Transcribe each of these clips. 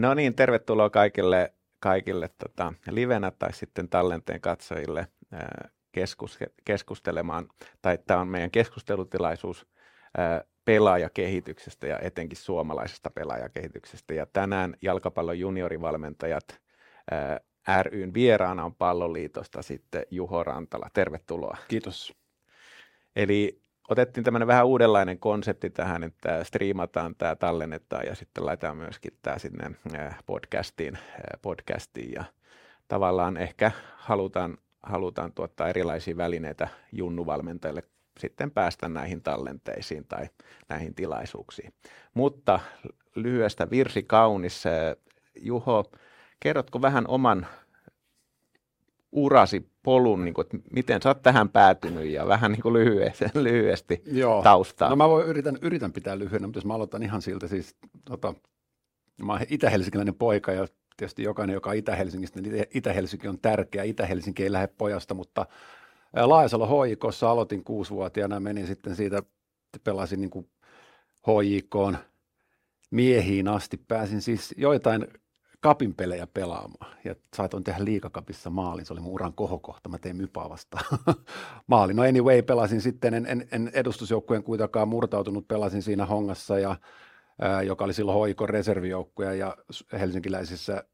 No niin, tervetuloa kaikille, kaikille tota, livenä tai sitten tallenteen katsojille keskus, keskustelemaan, tai tämä on meidän keskustelutilaisuus ää, pelaajakehityksestä ja etenkin suomalaisesta pelaajakehityksestä. Ja tänään jalkapallon juniorivalmentajat ää, ryn vieraana on Palloliitosta sitten Juho Rantala. Tervetuloa. Kiitos. Eli otettiin tämmöinen vähän uudenlainen konsepti tähän, että striimataan tämä, tallennetaan ja sitten laitetaan myöskin tämä sinne podcastiin, podcastiin ja tavallaan ehkä halutaan, halutaan tuottaa erilaisia välineitä junnuvalmentajille sitten päästä näihin tallenteisiin tai näihin tilaisuuksiin. Mutta lyhyestä virsi kaunis. Juho, kerrotko vähän oman urasi polun, niin kuin, että miten sä oot tähän päätynyt ja vähän niin kuin lyhyesti, lyhyesti Joo. taustaa. No mä voin, yritän, yritän pitää lyhyenä, mutta jos mä aloitan ihan siltä siis, tota, mä oon itä-helsinkiläinen poika ja tietysti jokainen, joka on Itä-Helsingistä, niin Itä-Helsinki on tärkeä. Itä-Helsinki ei lähde pojasta, mutta Laajasalo HJKssa aloitin kuusivuotiaana, menin sitten siitä, pelasin niin kuin HJKon miehiin asti. Pääsin siis joitain kapin pelejä pelaamaan ja saatoin tehdä liikakapissa maalin. Se oli mun uran kohokohta. Mä tein mypaa vastaan maalin. No anyway, pelasin sitten, en, en, en edustusjoukkueen kuitenkaan murtautunut, pelasin siinä hongassa ja ää, joka oli silloin hoikon reservijoukkue ja helsinkiläisissä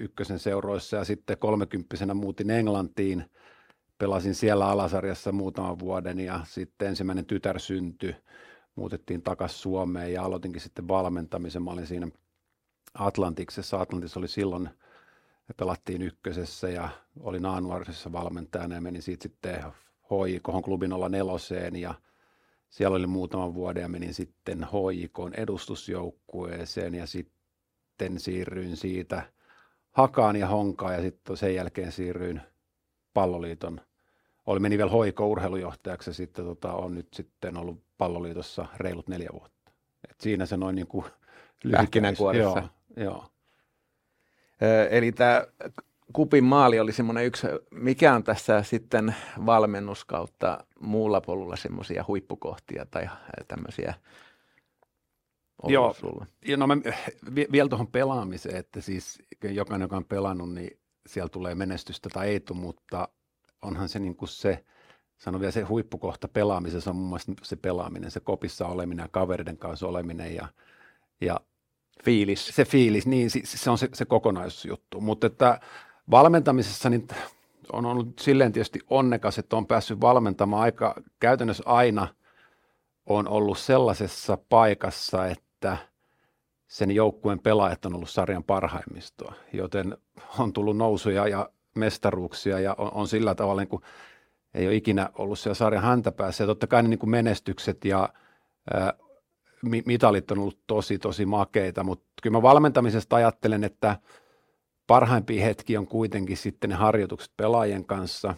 ykkösen seuroissa ja sitten kolmekymppisenä muutin Englantiin. Pelasin siellä alasarjassa muutaman vuoden ja sitten ensimmäinen tytär syntyi. Muutettiin takaisin Suomeen ja aloitinkin sitten valmentamisen. Mä olin siinä – Atlantiksessa. Atlantis oli silloin, pelattiin ykkösessä ja oli naanuarisessa valmentajana ja menin siitä sitten HJK klubin olla neloseen ja siellä oli muutaman vuoden ja menin sitten HJK edustusjoukkueeseen ja sitten siirryin siitä Hakaan ja Honkaan ja sitten sen jälkeen siirryin palloliiton oli meni vielä hoiko urheilujohtajaksi ja sitten tota, on nyt sitten ollut palloliitossa reilut neljä vuotta. Et siinä se noin niin kuin Pähkinänkuoressa. Joo, Joo. Eli tämä kupin maali oli semmoinen yksi, mikä on tässä sitten valmennuskautta muulla polulla semmoisia huippukohtia tai tämmöisiä Joo, sulla? Ja no mä, vielä tuohon pelaamiseen, että siis jokainen, joka on pelannut, niin siellä tulee menestystä tai ei tule, mutta onhan se niin kuin se, sanon vielä se huippukohta pelaamisessa on muun muassa se pelaaminen, se kopissa oleminen ja kaveriden kanssa oleminen ja, ja Fiilis. Se fiilis, niin se on se, se kokonaisjuttu. Mutta että valmentamisessa niin on ollut silleen tietysti onnekas, että on päässyt valmentamaan aika käytännössä aina on ollut sellaisessa paikassa, että sen joukkueen pelaajat on ollut sarjan parhaimmistoa, joten on tullut nousuja ja mestaruuksia ja on, on sillä tavalla, niin kuin ei ole ikinä ollut siellä sarjan häntä päässä. Ja totta kai niin kuin menestykset ja mitalit on ollut tosi, tosi makeita, mutta kyllä mä valmentamisesta ajattelen, että parhaimpia hetki on kuitenkin sitten ne harjoitukset pelaajien kanssa,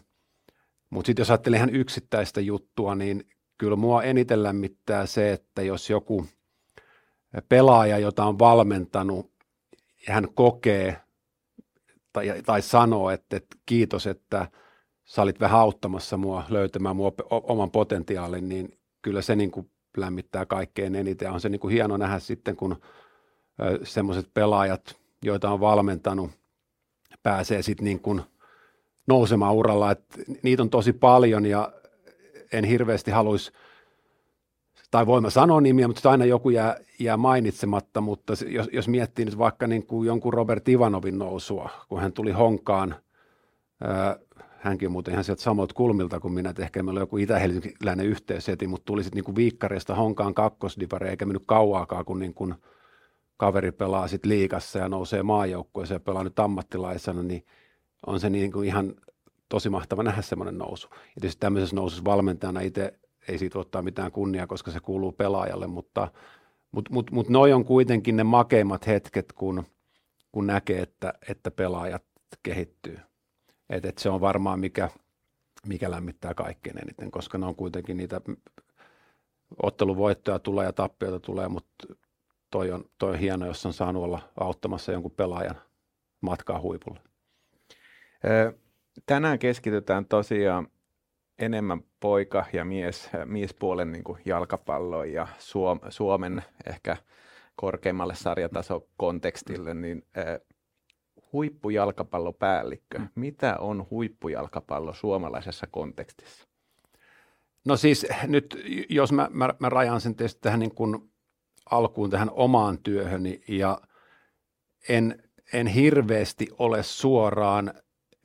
mutta sitten jos ajattelen ihan yksittäistä juttua, niin kyllä mua eniten lämmittää se, että jos joku pelaaja, jota on valmentanut, hän kokee tai, tai sanoo, että, että kiitos, että sä olit vähän auttamassa mua löytämään mua oman potentiaalin, niin kyllä se niin kuin lämmittää kaikkein eniten. On se niin kuin hieno nähdä sitten, kun semmoiset pelaajat, joita on valmentanut, pääsee sitten niin kuin nousemaan uralla. Et niitä on tosi paljon ja en hirveästi haluaisi, tai voin mä sanoa nimiä, mutta aina joku jää, jää mainitsematta, mutta jos, jos miettii nyt vaikka niin kuin jonkun Robert Ivanovin nousua, kun hän tuli Honkaan hänkin muuten ihan sieltä samoilta kulmilta kuin minä, että ehkä meillä oli joku itä-helsinkiläinen yhteys heti, mutta tuli sitten niin viikkareista Honkaan kakkosdivare, eikä mennyt kauaakaan, kun niin kuin kaveri pelaa sitten liikassa ja nousee maajoukkueeseen ja pelaa nyt ammattilaisena, niin on se niin kuin ihan tosi mahtava nähdä semmoinen nousu. Ja tietysti tämmöisessä nousussa valmentajana itse ei siitä ottaa mitään kunniaa, koska se kuuluu pelaajalle, mutta mutta mut, mut noi on kuitenkin ne makeimmat hetket, kun, kun näkee, että, että pelaajat kehittyy. Et, et se on varmaan mikä, mikä lämmittää kaikkein eniten, koska ne on kuitenkin niitä otteluvoittoja tulee ja tappioita tulee, mutta toi on, toi on hieno, jos on saanut olla auttamassa jonkun pelaajan matkaa huipulle. Tänään keskitytään tosiaan enemmän poika- ja mies, miespuolen niin kuin jalkapalloon ja Suom- Suomen ehkä korkeimmalle sarjatasokontekstille, niin huippujalkapallopäällikkö, mm. mitä on huippujalkapallo suomalaisessa kontekstissa? No siis nyt, jos mä, mä, mä rajan sen tietysti tähän niin kuin alkuun tähän omaan työhöni ja en, en hirveästi ole suoraan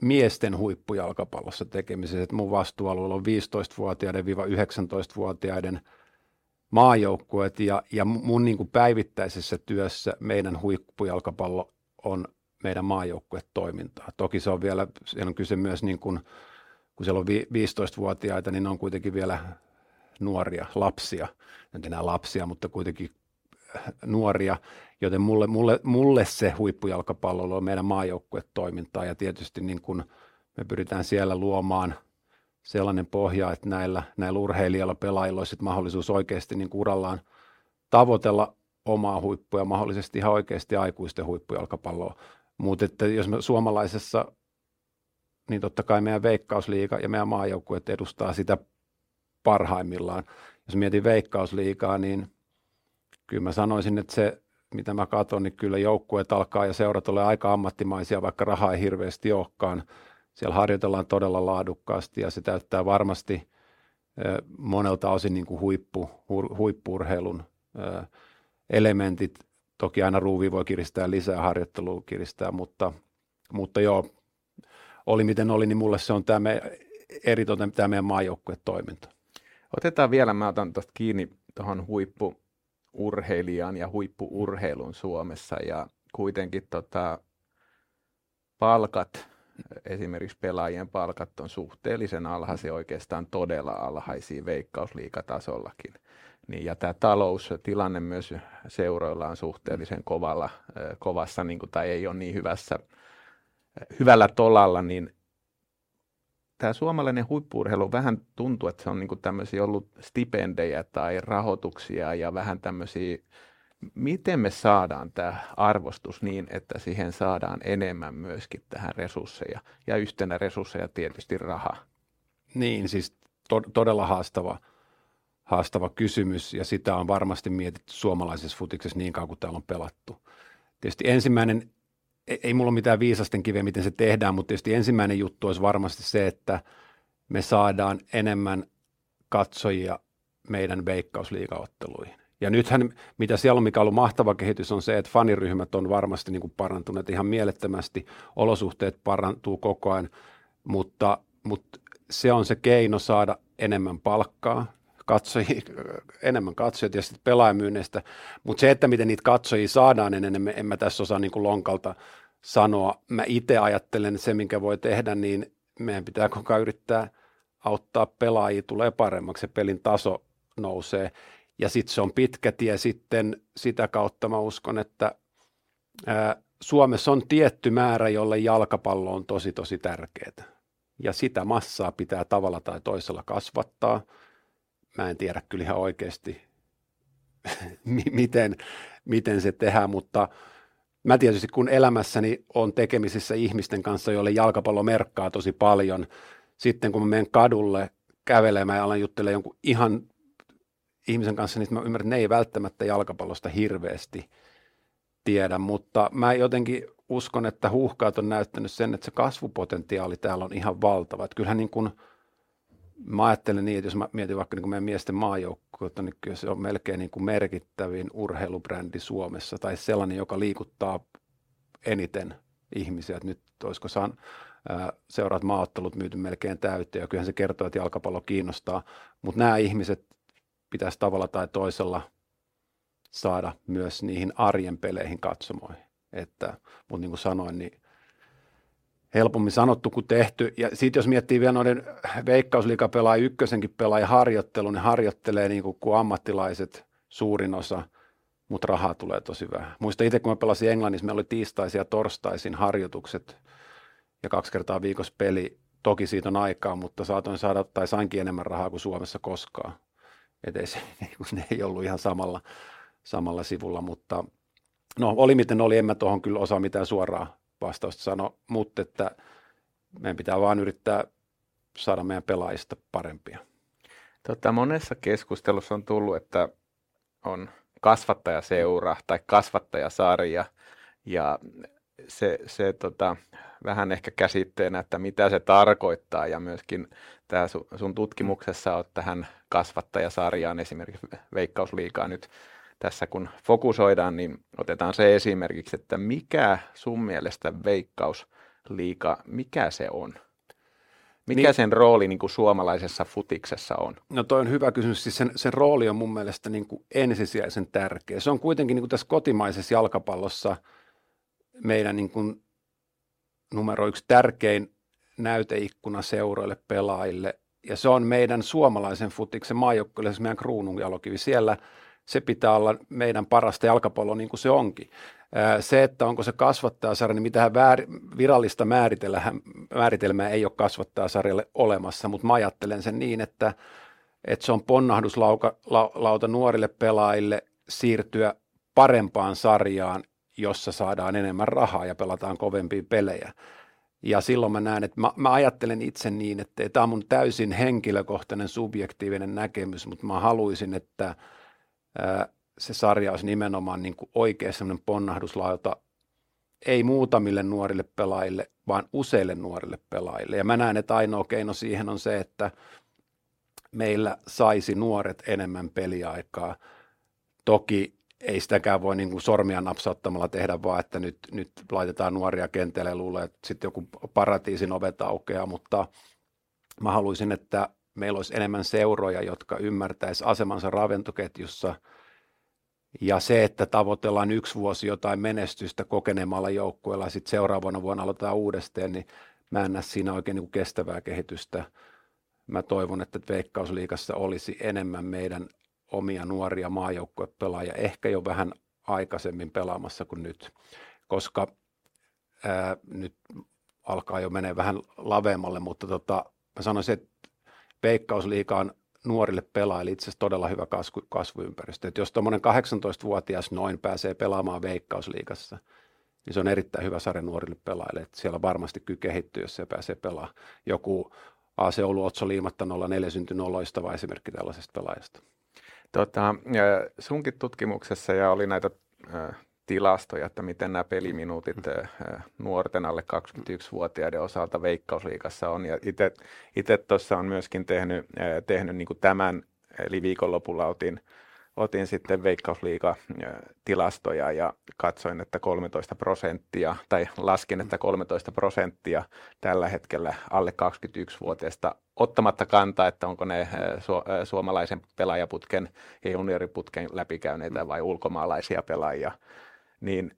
miesten huippujalkapallossa tekemisessä. Mun vastuualueella on 15-vuotiaiden 19-vuotiaiden maajoukkueet ja, ja mun niin kuin päivittäisessä työssä meidän huippujalkapallo on meidän maajoukkuetoimintaa. Toki se on vielä, siellä on kyse myös niin kuin, kun siellä on 15-vuotiaita, niin ne on kuitenkin vielä nuoria, lapsia, en enää lapsia, mutta kuitenkin nuoria, joten mulle, mulle, mulle se huippujalkapallo on meidän maajoukkuetoimintaa ja tietysti niin kun me pyritään siellä luomaan sellainen pohja, että näillä, näillä urheilijoilla, pelaajilla olisi mahdollisuus oikeasti niin urallaan tavoitella omaa huippua ja mahdollisesti ihan oikeasti aikuisten huippujalkapalloa. Mutta että jos me suomalaisessa, niin totta kai meidän veikkausliiga ja meidän maajoukkueet edustaa sitä parhaimmillaan. Jos mietin veikkausliigaa, niin kyllä mä sanoisin, että se, mitä mä katson, niin kyllä joukkueet alkaa ja seurat ole aika ammattimaisia, vaikka rahaa ei hirveästi olekaan. Siellä harjoitellaan todella laadukkaasti ja se täyttää varmasti monelta osin niin kuin huippu, huippurheilun elementit. Toki aina ruuvi voi kiristää lisää, harjoittelua kiristää, mutta, mutta joo, oli miten oli, niin mulle se on tämä eritoten tämä meidän maajoukkuetoiminta. Otetaan vielä, mä otan tuosta kiinni tuohon huippu, urheilijan ja huippuurheilun Suomessa ja kuitenkin tota, palkat, esimerkiksi pelaajien palkat on suhteellisen alhaisia, oikeastaan todella alhaisia veikkausliikatasollakin. Niin, ja tämä taloustilanne myös seuroilla on suhteellisen kovalla, kovassa, niin kuin, tai ei ole niin hyvässä, hyvällä tolalla, niin tämä suomalainen huippuurheilu vähän tuntuu, että se on niinku tämmöisiä ollut stipendejä tai rahoituksia ja vähän tämmöisiä, miten me saadaan tämä arvostus niin, että siihen saadaan enemmän myöskin tähän resursseja ja yhtenä resursseja tietysti raha. Niin, siis to- todella haastava, haastava kysymys ja sitä on varmasti mietitty suomalaisessa futiksessa niin kauan kuin täällä on pelattu. Tietysti ensimmäinen ei mulla ole mitään viisasten kiveä, miten se tehdään, mutta tietysti ensimmäinen juttu olisi varmasti se, että me saadaan enemmän katsojia meidän veikkausliigaotteluihin. Ja nythän, mitä siellä on, mikä on ollut mahtava kehitys, on se, että faniryhmät on varmasti niin kuin parantuneet ihan mielettömästi, olosuhteet parantuu koko ajan, mutta, mutta se on se keino saada enemmän palkkaa, katsojia, enemmän katsojia sitten pelaajamyynneistä, mutta se, että miten niitä katsojia saadaan enemmän, en mä tässä osaa niin kuin lonkalta sanoa. Mä itse ajattelen, että se, minkä voi tehdä, niin meidän pitää koko ajan yrittää auttaa pelaajia tulee paremmaksi, se pelin taso nousee. Ja sitten se on pitkä tie sitten sitä kautta mä uskon, että ää, Suomessa on tietty määrä, jolle jalkapallo on tosi tosi tärkeää. Ja sitä massaa pitää tavalla tai toisella kasvattaa. Mä en tiedä kyllä ihan oikeasti, miten, miten se tehdään, mutta – mä tietysti kun elämässäni on tekemisissä ihmisten kanssa, joille jalkapallo merkkaa tosi paljon, sitten kun mä menen kadulle kävelemään ja alan juttelemaan jonkun ihan ihmisen kanssa, niin mä ymmärrän, että ne ei välttämättä jalkapallosta hirveästi tiedä, mutta mä jotenkin uskon, että huuhkaat on näyttänyt sen, että se kasvupotentiaali täällä on ihan valtava. Että kyllähän niin kuin – mä ajattelen niin, että jos mä mietin vaikka niin kuin meidän miesten maajoukkuetta, niin kyllä se on melkein niin kuin merkittävin urheilubrändi Suomessa tai sellainen, joka liikuttaa eniten ihmisiä. Että nyt olisiko saan, seuraat maaottelut myyty melkein täyteen ja kyllähän se kertoo, että jalkapallo kiinnostaa, mutta nämä ihmiset pitäisi tavalla tai toisella saada myös niihin arjen peleihin katsomoihin. Että, mutta niin kuin sanoin, niin helpommin sanottu kuin tehty. Ja sitten jos miettii vielä noiden veikkausliikapelaajien ykkösenkin pelaajan harjoittelu, niin harjoittelee niin kuin, kuin ammattilaiset suurin osa, mutta rahaa tulee tosi vähän. Muista itse, kun mä pelasin Englannissa, meillä oli tiistaisin ja torstaisin harjoitukset ja kaksi kertaa viikossa peli. Toki siitä on aikaa, mutta saatoin saada tai sainkin enemmän rahaa kuin Suomessa koskaan. Edes ne ei ollut ihan samalla, samalla sivulla, mutta no oli miten oli, en mä tuohon kyllä osaa mitään suoraa vastausta sano, mutta että meidän pitää vaan yrittää saada meidän pelaajista parempia. Tota, monessa keskustelussa on tullut, että on kasvattajaseura tai kasvattajasarja. Ja se, se tota, vähän ehkä käsitteenä, että mitä se tarkoittaa ja myöskin tämä sun tutkimuksessa on tähän kasvattajasarjaan esimerkiksi Veikkausliikaa nyt tässä kun fokusoidaan, niin otetaan se esimerkiksi, että mikä sun mielestä Veikkausliika, mikä se on? Mikä niin, sen rooli niin kuin suomalaisessa futiksessa on? No toi on hyvä kysymys. Siis sen, sen rooli on mun mielestä niin kuin ensisijaisen tärkeä. Se on kuitenkin niin kuin tässä kotimaisessa jalkapallossa meidän niin kuin numero yksi tärkein näyteikkuna seuroille, pelaajille. Ja se on meidän suomalaisen futiksen maajoukkueelle, meidän kruunun jalokivi. Siellä se pitää olla meidän parasta jalkapalloa niin kuin se onkin. Se, että onko se kasvattajasarja, niin mitään virallista määritelmää ei ole kasvattajasarjalle olemassa, mutta mä ajattelen sen niin, että, että se on ponnahduslauta nuorille pelaajille siirtyä parempaan sarjaan, jossa saadaan enemmän rahaa ja pelataan kovempia pelejä. Ja silloin mä näen, että mä, mä ajattelen itse niin, että tämä on mun täysin henkilökohtainen subjektiivinen näkemys, mutta mä haluaisin, että se sarja olisi nimenomaan niin kuin oikein semmoinen ponnahduslauta, ei muutamille nuorille pelaajille, vaan useille nuorille pelaajille. Ja mä näen, että ainoa keino siihen on se, että meillä saisi nuoret enemmän peliaikaa. Toki ei sitäkään voi niin kuin sormia napsauttamalla tehdä, vaan että nyt, nyt laitetaan nuoria kentälle ja luulee, että sitten joku paratiisin ovet aukeaa, mutta mä haluaisin, että meillä olisi enemmän seuroja, jotka ymmärtäisi asemansa raventoketjussa – ja se, että tavoitellaan yksi vuosi jotain menestystä kokeneemmalla joukkueella ja sitten seuraavana vuonna aloitetaan uudestaan, niin mä en näe siinä oikein niin kuin kestävää kehitystä. Mä toivon, että Veikkausliigassa olisi enemmän meidän omia nuoria maajoukkuepelaajia, ehkä jo vähän aikaisemmin pelaamassa kuin nyt, koska ää, nyt alkaa jo menee vähän laveammalle, mutta tota, mä sanoisin, että Veikkausliiga on nuorille pelaajille itse asiassa todella hyvä kasvu, kasvuympäristö. Et jos tuommoinen 18-vuotias noin pääsee pelaamaan Veikkausliigassa, niin se on erittäin hyvä sarja nuorille pelaajille. Et siellä varmasti kyllä kehittyy, jos se pääsee pelaamaan. Joku AC Oulu Otso Liimatta 04 synty noloistava esimerkki tällaisesta pelaajasta. Tota, sunkin tutkimuksessa ja oli näitä tilastoja, että miten nämä peliminuutit nuorten alle 21-vuotiaiden osalta Veikkausliikassa on. Ja itse tuossa on myöskin tehnyt, tehnyt niin tämän, eli viikonlopulla otin, otin sitten Veikkausliiga-tilastoja ja katsoin, että 13 prosenttia, tai laskin, että 13 prosenttia tällä hetkellä alle 21-vuotiaista ottamatta kantaa, että onko ne su- suomalaisen pelaajaputken ja junioriputken läpikäyneitä vai ulkomaalaisia pelaajia, niin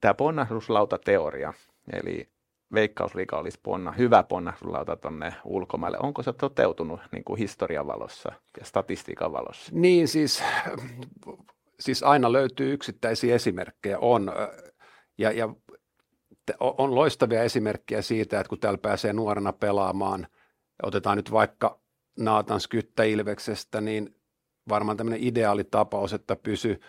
tämä ponnahduslautateoria, eli Veikkausliiga olisi ponna, hyvä ponnahduslauta tuonne ulkomaille. Onko se toteutunut niin kuin historian valossa ja statistiikan valossa? Niin, siis, siis aina löytyy yksittäisiä esimerkkejä. On, ja, ja on loistavia esimerkkejä siitä, että kun täällä pääsee nuorena pelaamaan, otetaan nyt vaikka Naatan Skyttä Ilveksestä, niin varmaan tämmöinen ideaali tapaus, että pysy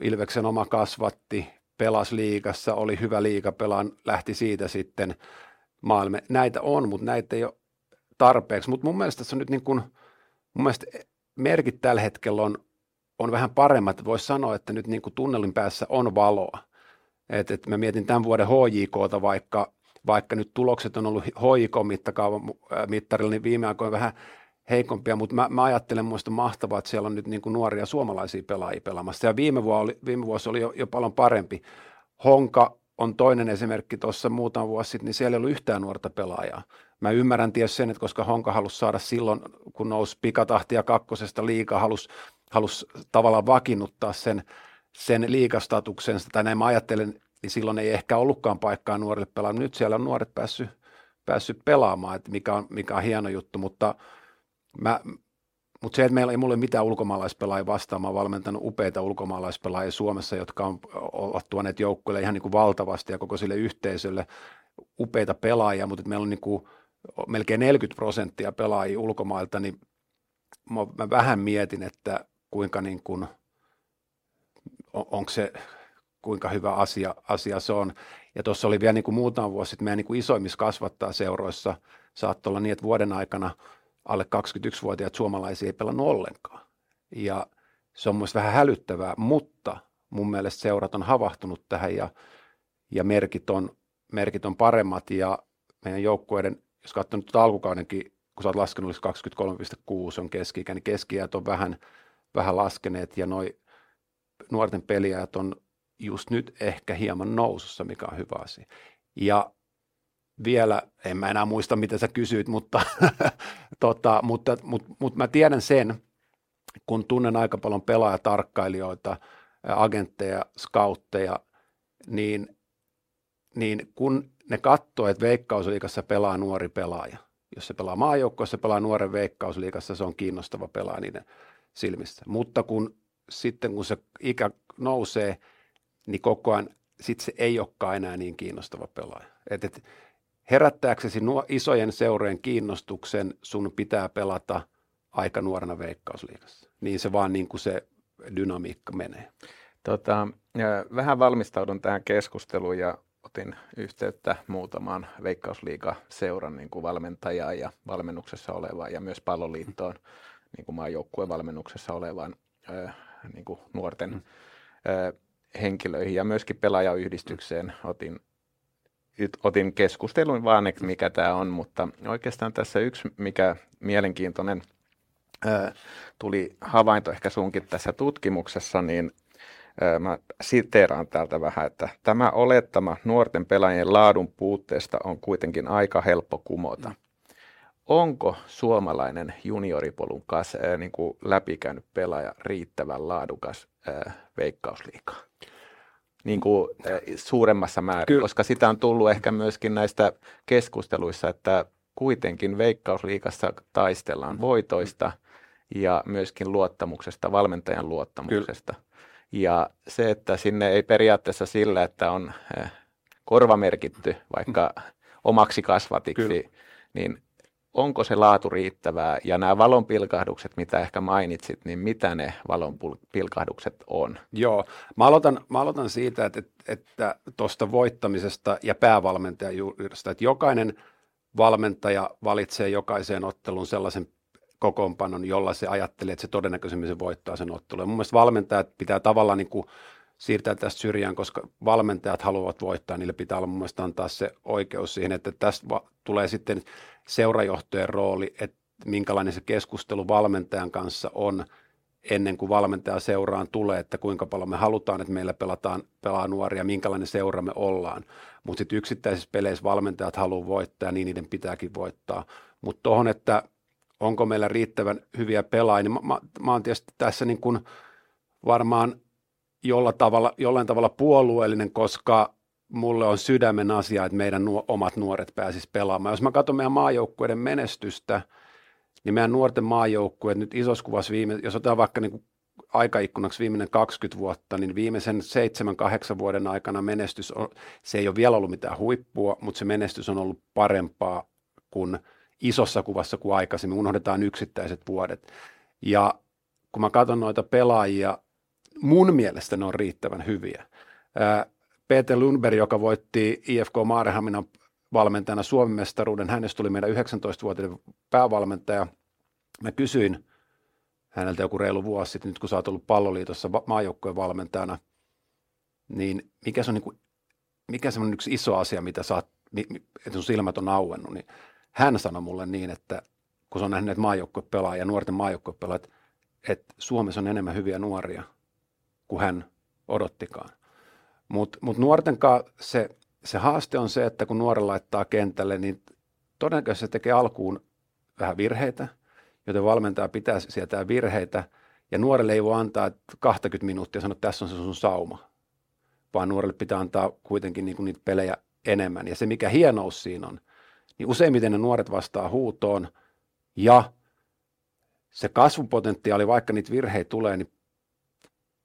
Ilveksen oma kasvatti, pelasi liigassa, oli hyvä liiga pelaan, lähti siitä sitten maailme. Näitä on, mutta näitä ei ole tarpeeksi. Mutta mun mielestä se on nyt niin kuin, mun mielestä merkit tällä hetkellä on, on vähän paremmat. Voisi sanoa, että nyt niin kuin tunnelin päässä on valoa. Et, et mä mietin tämän vuoden HJKta, vaikka, vaikka nyt tulokset on ollut HJK-mittakaavan mittarilla, niin viime aikoina vähän heikompia, mutta mä, mä ajattelen muista mahtavaa, että siellä on nyt niin kuin nuoria suomalaisia pelaajia pelaamassa. Ja viime vuosi oli, viime vuosi oli jo, jo paljon parempi. Honka on toinen esimerkki tuossa muutama vuosi sitten, niin siellä ei ollut yhtään nuorta pelaajaa. Mä ymmärrän tietysti sen, että koska Honka halusi saada silloin, kun nousi pikatahtia kakkosesta liikaa, halusi, halusi tavallaan vakiinnuttaa sen, sen liikastatuksensa, tai näin mä ajattelen, niin silloin ei ehkä ollutkaan paikkaa nuorille pelaajille. Nyt siellä on nuoret päässyt, päässyt pelaamaan, että mikä on, mikä on hieno juttu, mutta – Mä, mutta se, että meillä ei mulle mitään ulkomaalaispelaajia vastaan, mä oon valmentanut upeita ulkomaalaispelaajia Suomessa, jotka on, ovat tuoneet joukkueelle ihan niin kuin valtavasti ja koko sille yhteisölle upeita pelaajia, mutta meillä on niin kuin melkein 40 prosenttia pelaajia ulkomailta, niin mä, mä vähän mietin, että kuinka niin kuin, on, onko se, kuinka hyvä asia, asia se on. Ja tuossa oli vielä niin kuin muutama vuosi sitten meidän niin kuin isoimmissa kasvattaa seuroissa, saattoi olla niin, että vuoden aikana – alle 21-vuotiaat suomalaisia ei pelannut ollenkaan. Ja se on myös vähän hälyttävää, mutta mun mielestä seurat on havahtunut tähän ja, ja merkit, on, merkit on paremmat ja meidän joukkueiden, jos katsoo nyt alkukaudenkin, kun sä oot laskenut 23,6 on keski niin keski on vähän, vähän laskeneet ja noi nuorten peliajat on just nyt ehkä hieman nousussa, mikä on hyvä asia. Ja vielä, en mä enää muista mitä sä kysyit, mutta, tota, mutta, mutta, mutta mä tiedän sen, kun tunnen aika paljon pelaajatarkkailijoita, agentteja, scoutteja, niin, niin kun ne katsoo, että Veikkausliikassa pelaa nuori pelaaja, jos se pelaa maajoukkoissa, pelaa nuoren Veikkausliikassa, se on kiinnostava pelaaja niiden silmissä. Mutta kun sitten kun se ikä nousee, niin koko ajan sit se ei olekaan enää niin kiinnostava pelaaja. Et, et, herättääksesi nuo isojen seurojen kiinnostuksen sun pitää pelata aika nuorena veikkausliigassa. Niin se vaan niin kuin se dynamiikka menee. Tota, vähän valmistaudun tähän keskusteluun ja otin yhteyttä muutamaan veikkausliiga-seuran niin kuin valmentajaa ja valmennuksessa olevaan ja myös palloliittoon niin kuin maajoukkueen valmennuksessa olevaan niin kuin nuorten henkilöihin ja myöskin pelaajayhdistykseen otin, otin keskustelun vaan, että mikä tämä on, mutta oikeastaan tässä yksi, mikä mielenkiintoinen tuli havainto ehkä sunkin tässä tutkimuksessa, niin mä siteeraan täältä vähän, että tämä olettama nuorten pelaajien laadun puutteesta on kuitenkin aika helppo kumota onko suomalainen junioripolun kanssa ää, niin kuin läpikäynyt pelaaja riittävän laadukas ää, veikkausliikaa? Niin kuin, ää, suuremmassa määrin, Kyllä. koska sitä on tullut ehkä myöskin näistä keskusteluissa, että kuitenkin veikkausliikassa taistellaan voitoista ja myöskin luottamuksesta, valmentajan luottamuksesta. Kyllä. Ja se, että sinne ei periaatteessa sillä, että on korvamerkitty vaikka omaksi kasvatiksi, Kyllä. niin onko se laatu riittävää ja nämä valonpilkahdukset, mitä ehkä mainitsit, niin mitä ne valonpilkahdukset on? Joo, mä aloitan, mä aloitan siitä, että, että tuosta voittamisesta ja päävalmentajuudesta, että jokainen valmentaja valitsee jokaiseen otteluun sellaisen kokoonpanon, jolla se ajattelee, että se todennäköisemmin se voittaa sen ottelun. Mun mielestä valmentajat pitää tavallaan niin kuin siirtää tästä syrjään, koska valmentajat haluavat voittaa, niille pitää olla mun mielestä antaa se oikeus siihen, että tästä va- tulee sitten seurajohtojen rooli, että minkälainen se keskustelu valmentajan kanssa on ennen kuin valmentaja seuraan tulee, että kuinka paljon me halutaan, että meillä pelataan, pelaa nuoria, minkälainen seura me ollaan. Mutta sitten yksittäisissä peleissä valmentajat haluaa voittaa niin niiden pitääkin voittaa. Mutta tuohon, että onko meillä riittävän hyviä pelaajia, niin mä, mä, mä oon tietysti tässä niin kuin varmaan jolla tavalla, jollain tavalla puolueellinen, koska mulle on sydämen asia, että meidän nuo, omat nuoret pääsis pelaamaan. Jos mä katson meidän maajoukkueiden menestystä, niin meidän nuorten maajoukkueet nyt isossa kuvassa viime, jos otetaan vaikka niin aikaikkunaksi viimeinen 20 vuotta, niin viimeisen 7-8 vuoden aikana menestys on, se ei ole vielä ollut mitään huippua, mutta se menestys on ollut parempaa kuin isossa kuvassa kuin aikaisemmin. Unohdetaan yksittäiset vuodet. Ja kun mä katson noita pelaajia, mun mielestä ne on riittävän hyviä. Peter Lundberg, joka voitti IFK Maarehaminan valmentajana Suomen mestaruuden, hänestä tuli meidän 19-vuotiaan päävalmentaja. Mä kysyin häneltä joku reilu vuosi sitten, nyt kun sä oot ollut palloliitossa maajoukkojen valmentajana, niin mikä se on, niin kuin, mikä se on yksi iso asia, mitä sä oot, että sun silmät on auennut, niin hän sanoi mulle niin, että kun se on nähnyt maajoukkuepelaajia, nuorten maajoukkuepelaajia, että Suomessa on enemmän hyviä nuoria kuin hän odottikaan. Mutta mut nuorten se, se haaste on se, että kun nuori laittaa kentälle, niin todennäköisesti se tekee alkuun vähän virheitä, joten valmentaja pitää sieltä virheitä, ja nuorelle ei voi antaa 20 minuuttia ja sanoa, että tässä on se sun sauma, vaan nuorelle pitää antaa kuitenkin niin kuin niitä pelejä enemmän. Ja se, mikä hienous siinä on, niin useimmiten ne nuoret vastaa huutoon, ja se kasvupotentiaali, vaikka niitä virheitä tulee, niin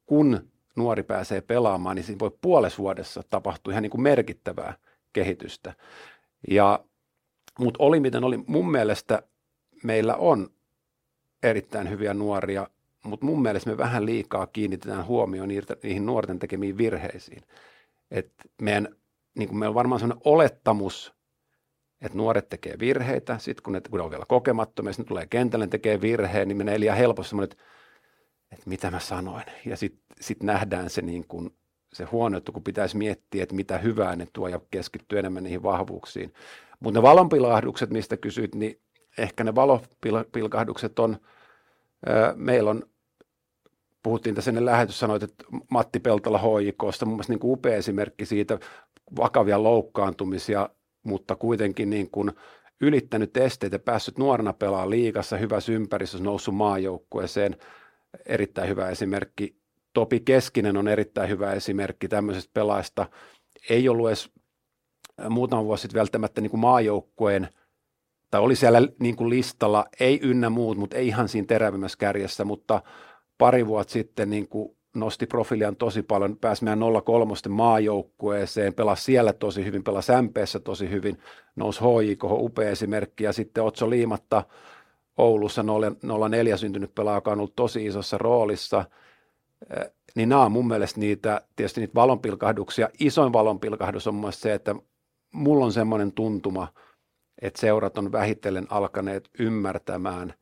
kun nuori pääsee pelaamaan, niin siinä voi puolessa vuodessa tapahtua ihan niin kuin merkittävää kehitystä. Ja, mutta oli miten oli, mun mielestä meillä on erittäin hyviä nuoria, mutta mun mielestä me vähän liikaa kiinnitetään huomioon niihin nuorten tekemiin virheisiin. Et meidän, niin kuin meillä on varmaan sellainen olettamus, että nuoret tekee virheitä, sitten kun kun ne on vielä kokemattomia, sitten tulee kentälle tekee virheen, niin menee liian helposti semmoinen, että että mitä mä sanoin. Ja sitten sit nähdään se, niin kuin, se huono, kun pitäisi miettiä, että mitä hyvää ne tuo ja keskittyä enemmän niihin vahvuuksiin. Mutta ne valonpilahdukset, mistä kysyit, niin ehkä ne valopilkahdukset on, meillä on, puhuttiin tässä ennen lähetys, sanoit, että Matti Peltola HIKsta, mun mielestä niin kuin upea esimerkki siitä, vakavia loukkaantumisia, mutta kuitenkin niin kuin ylittänyt esteitä, päässyt nuorena pelaamaan liigassa, hyvässä ympäristössä, noussut maajoukkueeseen, erittäin hyvä esimerkki. Topi Keskinen on erittäin hyvä esimerkki tämmöisestä pelaajasta. Ei ollut edes muutama vuosi sitten välttämättä niin kuin maajoukkueen, tai oli siellä niin kuin listalla, ei ynnä muut, mutta ei ihan siinä terävimmässä kärjessä, mutta pari vuotta sitten niin kuin nosti profiilian tosi paljon, pääsi meidän 03 maajoukkueeseen, pelasi siellä tosi hyvin, pelasi MPssä tosi hyvin, nousi HJK, upea esimerkki, ja sitten Otso Liimatta Oulussa 04 syntynyt pelaaja, joka on ollut tosi isossa roolissa, niin nämä on mun mielestä niitä, tietysti niitä valonpilkahduksia. Isoin valonpilkahdus on mun se, että mulla on semmoinen tuntuma, että seurat on vähitellen alkaneet ymmärtämään,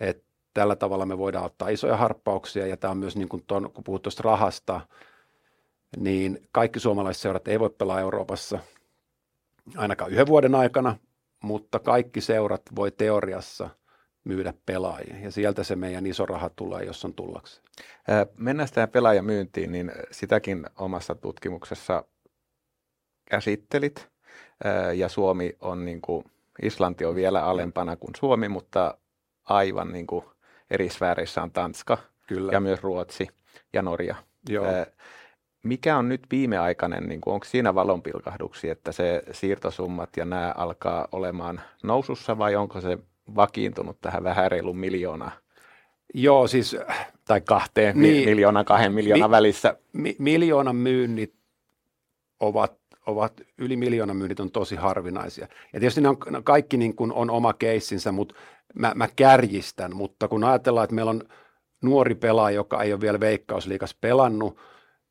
että tällä tavalla me voidaan ottaa isoja harppauksia ja tämä on myös niin kuin ton, kun puhut tuosta rahasta, niin kaikki suomalaiset seurat ei voi pelaa Euroopassa ainakaan yhden vuoden aikana, mutta kaikki seurat voi teoriassa myydä pelaajia ja sieltä se meidän iso raha tulee, jos on tullakseen. Mennään tähän pelaajamyyntiin, niin sitäkin omassa tutkimuksessa käsittelit ja Suomi on niin kuin, Islanti on vielä alempana kuin Suomi, mutta aivan niin kuin eri sfääreissä on Tanska Kyllä. ja myös Ruotsi ja Norja. Joo. Mikä on nyt viimeaikainen, niin kuin, onko siinä valonpilkahduksia, että se siirtosummat ja nämä alkaa olemaan nousussa vai onko se vakiintunut tähän vähän reilun miljoonaa? Joo, siis... Tai kahteen niin, miljoonaa, kahden miljoonan mi, välissä. Mi, miljoonan myynnit ovat, ovat, yli miljoonan myynnit on tosi harvinaisia. Ja tietysti ne on, kaikki niin kuin on oma keissinsä, mutta mä, mä kärjistän, mutta kun ajatellaan, että meillä on nuori pelaaja, joka ei ole vielä veikkausliikas pelannut,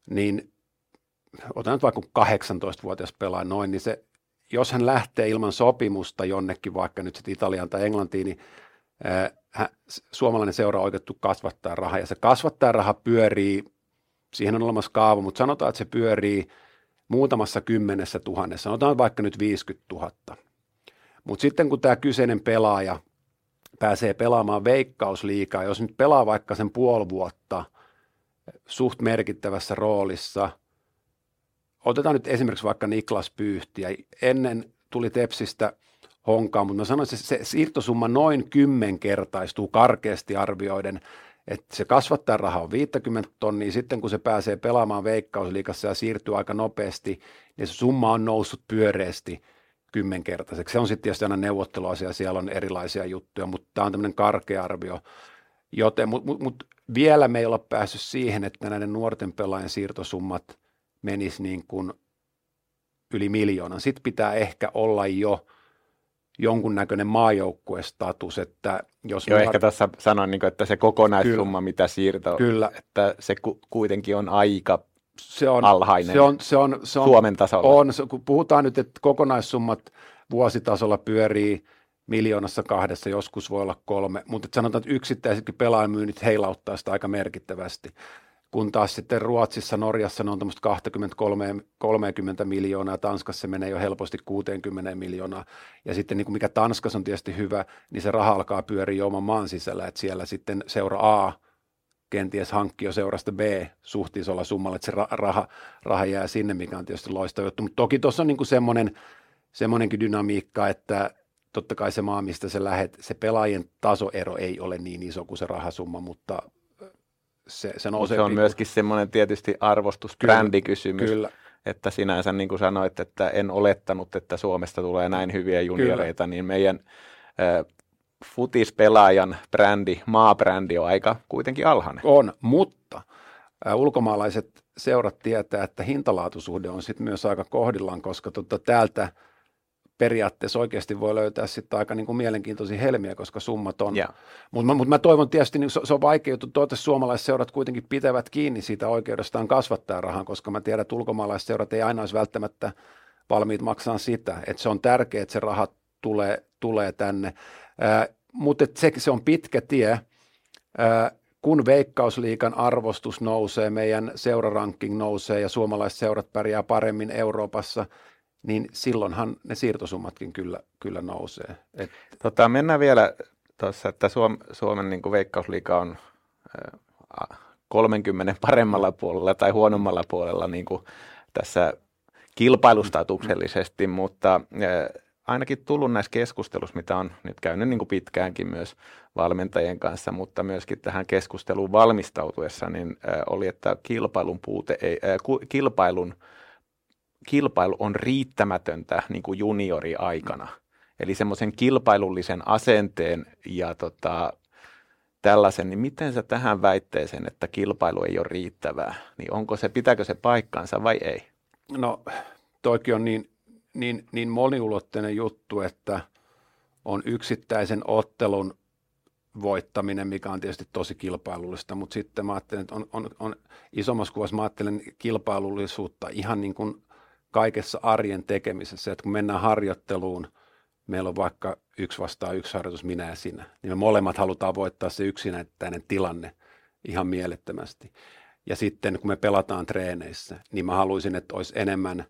niin otan nyt vaikka 18-vuotias pelaaja noin, niin se, jos hän lähtee ilman sopimusta jonnekin, vaikka nyt sitten Italiaan tai Englantiin, niin hän, suomalainen seura on oikeutettu kasvattaa rahaa, ja se kasvattaa raha pyörii, siihen on olemassa kaava, mutta sanotaan, että se pyörii muutamassa kymmenessä tuhannessa, sanotaan vaikka nyt 50 000. Mutta sitten kun tämä kyseinen pelaaja pääsee pelaamaan veikkausliikaa, jos nyt pelaa vaikka sen puoli vuotta suht merkittävässä roolissa, otetaan nyt esimerkiksi vaikka Niklas Pyyhtiä, ennen tuli Tepsistä honkaan, mutta mä sanoisin, että se siirtosumma noin kymmenkertaistuu karkeasti arvioiden, että se kasvattaa rahaa on 50 tonnia, sitten kun se pääsee pelaamaan veikkausliikassa ja siirtyy aika nopeasti, niin se summa on noussut pyöreästi – kymmenkertaiseksi. Se on sitten tietysti aina neuvotteluasia, siellä on erilaisia juttuja, mutta tämä on tämmöinen karkea arvio. Joten, mutta mut, mut vielä me ei olla päässyt siihen, että näiden nuorten pelaajien siirtosummat menis niin kuin yli miljoonan. Sitten pitää ehkä olla jo jonkunnäköinen maajoukkuestatus, että jos... Joo, ehkä tässä sanoin, niin kuin, että se kokonaissumma, kyllä, mitä siirto, kyllä. että se ku, kuitenkin on aika se on, alhainen se on, se on, se on, Suomen tasolla. On, se, kun puhutaan nyt, että kokonaissummat vuositasolla pyörii miljoonassa kahdessa, joskus voi olla kolme, mutta sanotaan, että yksittäisetkin pelaajamyynnit heilauttaa sitä aika merkittävästi. Kun taas sitten Ruotsissa, Norjassa ne on tämmöistä 20-30 miljoonaa, Tanskassa se menee jo helposti 60 miljoonaa. Ja sitten niin kuin mikä Tanskassa on tietysti hyvä, niin se raha alkaa pyöriä oman maan sisällä, että siellä sitten seura A – kenties hankki jo seurasta B suht isolla summalla, että se raha, raha jää sinne, mikä on tietysti loistava juttu. Mutta toki tuossa on niin semmoinen, semmoinenkin dynamiikka, että totta kai se maa, mistä se lähet, se pelaajien tasoero ei ole niin iso kuin se rahasumma, mutta se, se nousee. Se on myöskin semmoinen tietysti arvostusbrändikysymys. Kyllä. Että sinänsä niin kuin sanoit, että en olettanut, että Suomesta tulee näin hyviä junioreita, Kyllä. niin meidän futispelaajan brändi, maabrändi on aika kuitenkin alhainen. On, mutta ä, ulkomaalaiset seurat tietää, että hintalaatusuhde on sitten myös aika kohdillaan, koska tota, täältä periaatteessa oikeasti voi löytää sitten aika niin kuin mielenkiintoisia helmiä, koska summat on. Yeah. Mutta mut mä toivon tietysti, niin se, se on vaikea juttu, toivottavasti suomalaiset seurat kuitenkin pitävät kiinni siitä oikeudestaan kasvattaa rahan, koska mä tiedän, että ulkomaalaiset seurat ei aina olisi välttämättä valmiit maksaa sitä, että se on tärkeää, että se raha tulee, tulee tänne mutta se, se on pitkä tie. kun Veikkausliikan arvostus nousee, meidän seuraranking nousee ja suomalaiset seurat pärjää paremmin Euroopassa, niin silloinhan ne siirtosummatkin kyllä, kyllä nousee. Et... Tota, mennään vielä tuossa, että Suom, Suomen niin kuin Veikkausliiga on äh, 30 paremmalla puolella tai huonommalla puolella niin kuin tässä kilpailustatuksellisesti, mutta äh, ainakin tullut näissä keskusteluissa, mitä on nyt käynyt niin kuin pitkäänkin myös valmentajien kanssa, mutta myöskin tähän keskusteluun valmistautuessa, niin äh, oli, että kilpailun puute ei, äh, kilpailun, kilpailu on riittämätöntä niin kuin juniori-aikana. Eli semmoisen kilpailullisen asenteen ja tota, tällaisen, niin miten sä tähän väitteeseen, että kilpailu ei ole riittävää, niin onko se, pitääkö se paikkaansa vai ei? No toikin on niin niin, niin moniulotteinen juttu, että on yksittäisen ottelun voittaminen, mikä on tietysti tosi kilpailullista, mutta sitten mä ajattelen, että on, on, on isommassa kuvassa mä ajattelen kilpailullisuutta ihan niin kuin kaikessa arjen tekemisessä, että kun mennään harjoitteluun, meillä on vaikka yksi vastaan yksi harjoitus, minä ja sinä, niin me molemmat halutaan voittaa se yksinäinen tilanne ihan mielettömästi. Ja sitten kun me pelataan treeneissä, niin mä haluaisin, että olisi enemmän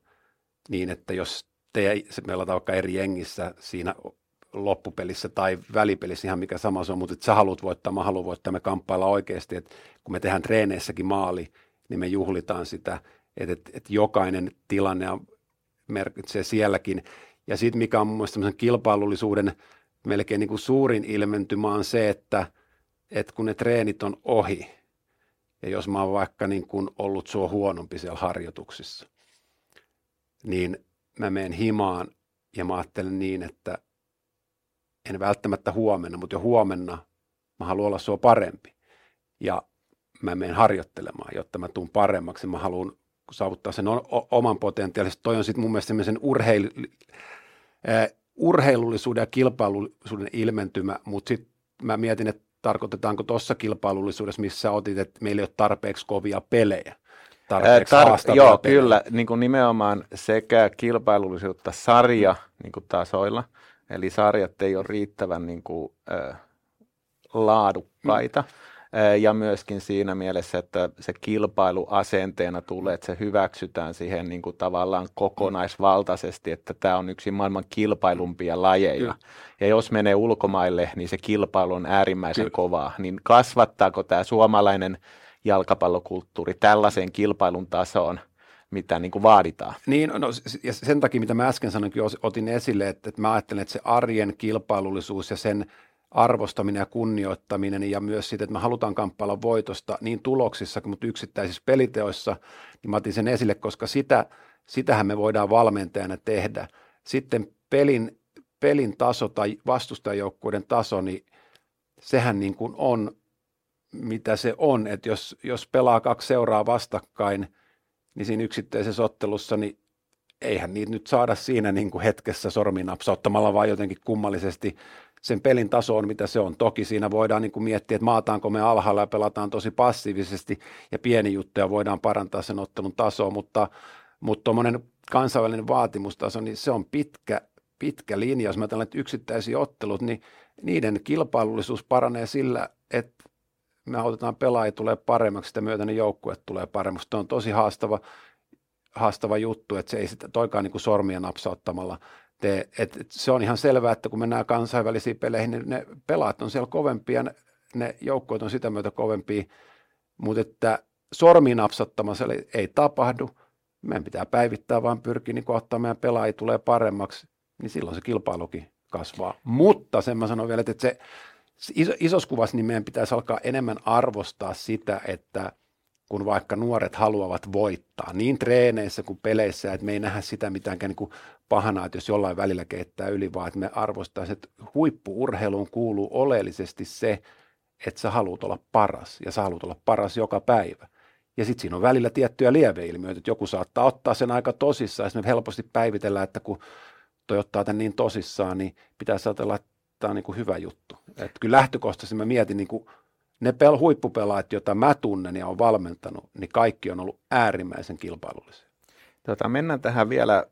niin, että jos te pelataan vaikka eri jengissä siinä loppupelissä tai välipelissä ihan mikä sama se on, mutta että sä haluat voittaa, mä haluan voittaa, me kamppailla oikeasti, että kun me tehdään treeneissäkin maali, niin me juhlitaan sitä, että, että, että jokainen tilanne merkitsee sielläkin. Ja sitten mikä on mun mielestä kilpailullisuuden melkein niin kuin suurin ilmentymä on se, että, että kun ne treenit on ohi, ja jos mä oon vaikka niin kuin ollut sua huonompi siellä harjoituksissa, niin mä menen himaan ja mä ajattelen niin, että en välttämättä huomenna, mutta jo huomenna mä haluan olla sua parempi. Ja mä menen harjoittelemaan, jotta mä tuun paremmaksi. Mä haluan saavuttaa sen o- oman potentiaalisen. Toi on sitten mun mielestä semmoisen urheil- äh, urheilullisuuden ja kilpailullisuuden ilmentymä, mutta sitten mä mietin, että tarkoitetaanko tuossa kilpailullisuudessa, missä otit, että meillä ei ole tarpeeksi kovia pelejä tarpeeksi Tar- Joo, pelejä. kyllä, niin kuin nimenomaan sekä kilpailullisuutta sarja niin kuin tasoilla, eli sarjat ei ole riittävän niin kuin, äh, laadukkaita, mm. Ja myöskin siinä mielessä, että se kilpailu asenteena tulee, että se hyväksytään siihen niin kuin tavallaan kokonaisvaltaisesti, että tämä on yksi maailman kilpailumpia lajeja. Mm. Ja jos menee ulkomaille, niin se kilpailu on äärimmäisen Kyllä. kovaa. Niin kasvattaako tämä suomalainen jalkapallokulttuuri tällaiseen kilpailun tasoon, mitä niin kuin vaaditaan. Niin, no, ja sen takia, mitä mä äsken sanoinkin, otin esille, että, että mä ajattelen, että se arjen kilpailullisuus ja sen arvostaminen ja kunnioittaminen ja myös siitä, että me halutaan kamppailla voitosta niin tuloksissa kuin yksittäisissä peliteoissa, niin mä otin sen esille, koska sitä, sitähän me voidaan valmentajana tehdä. Sitten pelin, pelin taso tai vastustajajoukkueiden taso, niin sehän niin kuin on mitä se on, että jos, jos pelaa kaksi seuraa vastakkain, niin siinä yksittäisessä ottelussa, niin eihän niitä nyt saada siinä niin kuin hetkessä sorminapsauttamalla, vaan jotenkin kummallisesti sen pelin taso on, mitä se on. Toki siinä voidaan niin kuin miettiä, että maataanko me alhaalla ja pelataan tosi passiivisesti ja pieni juttuja voidaan parantaa sen ottelun tasoa, mutta mutta kansainvälinen vaatimustaso, niin se on pitkä, pitkä linja. Jos mä ajattelen, että yksittäisiä ottelut, niin niiden kilpailullisuus paranee sillä, että me autetaan pelaajia tulee paremmaksi, sitä myötä ne joukkueet tulee paremmaksi. Tuo on tosi haastava, haastava juttu, että se ei sitä toikaan niin kuin sormia napsauttamalla tee. Et, et se on ihan selvää, että kun mennään kansainvälisiin peleihin, niin ne pelaat on siellä kovempia, ne, ne joukkueet on sitä myötä kovempia, mutta että sormiin napsauttamassa ei tapahdu. Meidän pitää päivittää, vaan pyrkiä niin ottaa meidän pelaajia tulee paremmaksi, niin silloin se kilpailukin kasvaa. Mutta sen mä sanon vielä, että se iso, isossa kuvassa niin meidän pitäisi alkaa enemmän arvostaa sitä, että kun vaikka nuoret haluavat voittaa, niin treeneissä kuin peleissä, että me ei nähdä sitä mitäänkään niin kuin pahana, että jos jollain välillä keittää yli, vaan että me arvostaisiin, että huippuurheiluun kuuluu oleellisesti se, että sä haluat olla paras ja sä haluat olla paras joka päivä. Ja sitten siinä on välillä tiettyjä lieveilmiöitä, että joku saattaa ottaa sen aika tosissaan, me helposti päivitellään, että kun toi ottaa tämän niin tosissaan, niin pitäisi ajatella, että tämä on niin kuin hyvä juttu. Et kyllä lähtökohtaisesti mä mietin niin kuin ne pel- huippupelaajat, joita mä tunnen ja on valmentanut, niin kaikki on ollut äärimmäisen kilpailullisia. Tota, mennään tähän vielä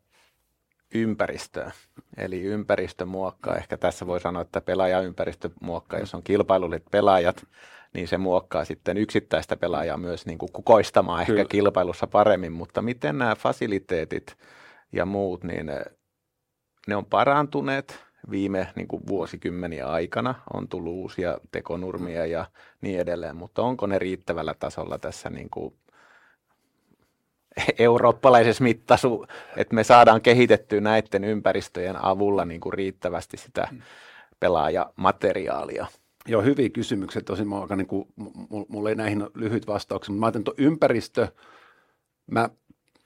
ympäristöä. Eli ympäristö muokkaa. Ehkä tässä voi sanoa, että pelaajaympäristö muokkaa. Jos on kilpailulliset pelaajat, niin se muokkaa sitten yksittäistä pelaajaa myös niin kuin kukoistamaan ehkä Kyllä. kilpailussa paremmin. Mutta miten nämä fasiliteetit ja muut, niin ne on parantuneet viime niin kuin vuosikymmeniä aikana. On tullut uusia tekonurmia ja niin edelleen, mutta onko ne riittävällä tasolla tässä niin kuin eurooppalaisessa mittasu, että me saadaan kehitettyä näiden ympäristöjen avulla niin kuin riittävästi sitä pelaajamateriaalia? Joo, hyviä kysymyksiä. Tosin mä niin kuin, mulla ei näihin lyhyt vastauksia, mutta mä ajattelin, että ympäristö, mä,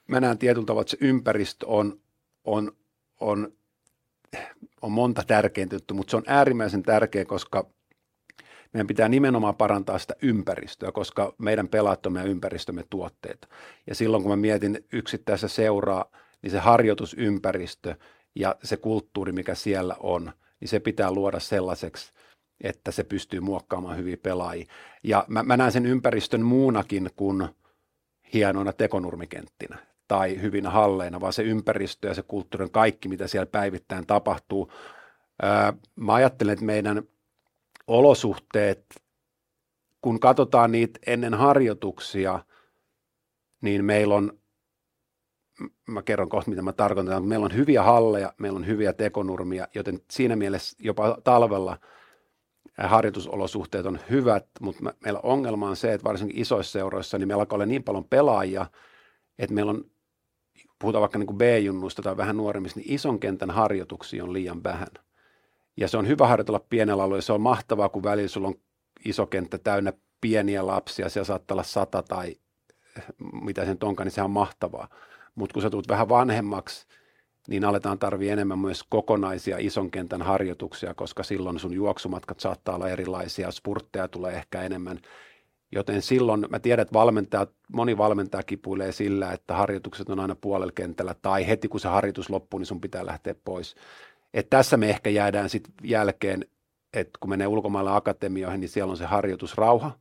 mä näen tietyllä tavalla, että se ympäristö on, on, on, on monta tärkeintä juttu, mutta se on äärimmäisen tärkeä, koska meidän pitää nimenomaan parantaa sitä ympäristöä, koska meidän pelaat on meidän ympäristömme tuotteet. Ja silloin kun mä mietin yksittäistä seuraa, niin se harjoitusympäristö ja se kulttuuri, mikä siellä on, niin se pitää luoda sellaiseksi, että se pystyy muokkaamaan hyviä pelaajia. Ja mä, mä näen sen ympäristön muunakin kuin hienoina tekonurmikenttinä tai hyvinä halleina, vaan se ympäristö ja se kulttuurin kaikki, mitä siellä päivittäin tapahtuu. Ää, mä ajattelen, että meidän olosuhteet, kun katsotaan niitä ennen harjoituksia, niin meillä on, mä kerron kohta mitä mä tarkoitan, meillä on hyviä halleja, meillä on hyviä tekonurmia, joten siinä mielessä jopa talvella harjoitusolosuhteet on hyvät, mutta meillä ongelma on se, että varsinkin isoissa seuroissa, niin meillä alkaa olla niin paljon pelaajia, että meillä on, puhutaan vaikka niin kuin B-junnuista tai vähän nuoremmista, niin ison kentän harjoituksia on liian vähän – ja se on hyvä harjoitella pienellä alueella. Se on mahtavaa, kun välillä sulla on iso kenttä täynnä pieniä lapsia, siellä saattaa olla sata tai mitä sen onkaan, niin se on mahtavaa. Mutta kun sä tulet vähän vanhemmaksi, niin aletaan tarvii enemmän myös kokonaisia ison kentän harjoituksia, koska silloin sun juoksumatkat saattaa olla erilaisia, spurtteja tulee ehkä enemmän. Joten silloin mä tiedän, että valmentaja, moni valmentaja kipuilee sillä, että harjoitukset on aina puolella kentällä tai heti kun se harjoitus loppuu, niin sun pitää lähteä pois. Et tässä me ehkä jäädään sitten jälkeen, että kun menee ulkomailla akatemioihin, niin siellä on se harjoitusrauha.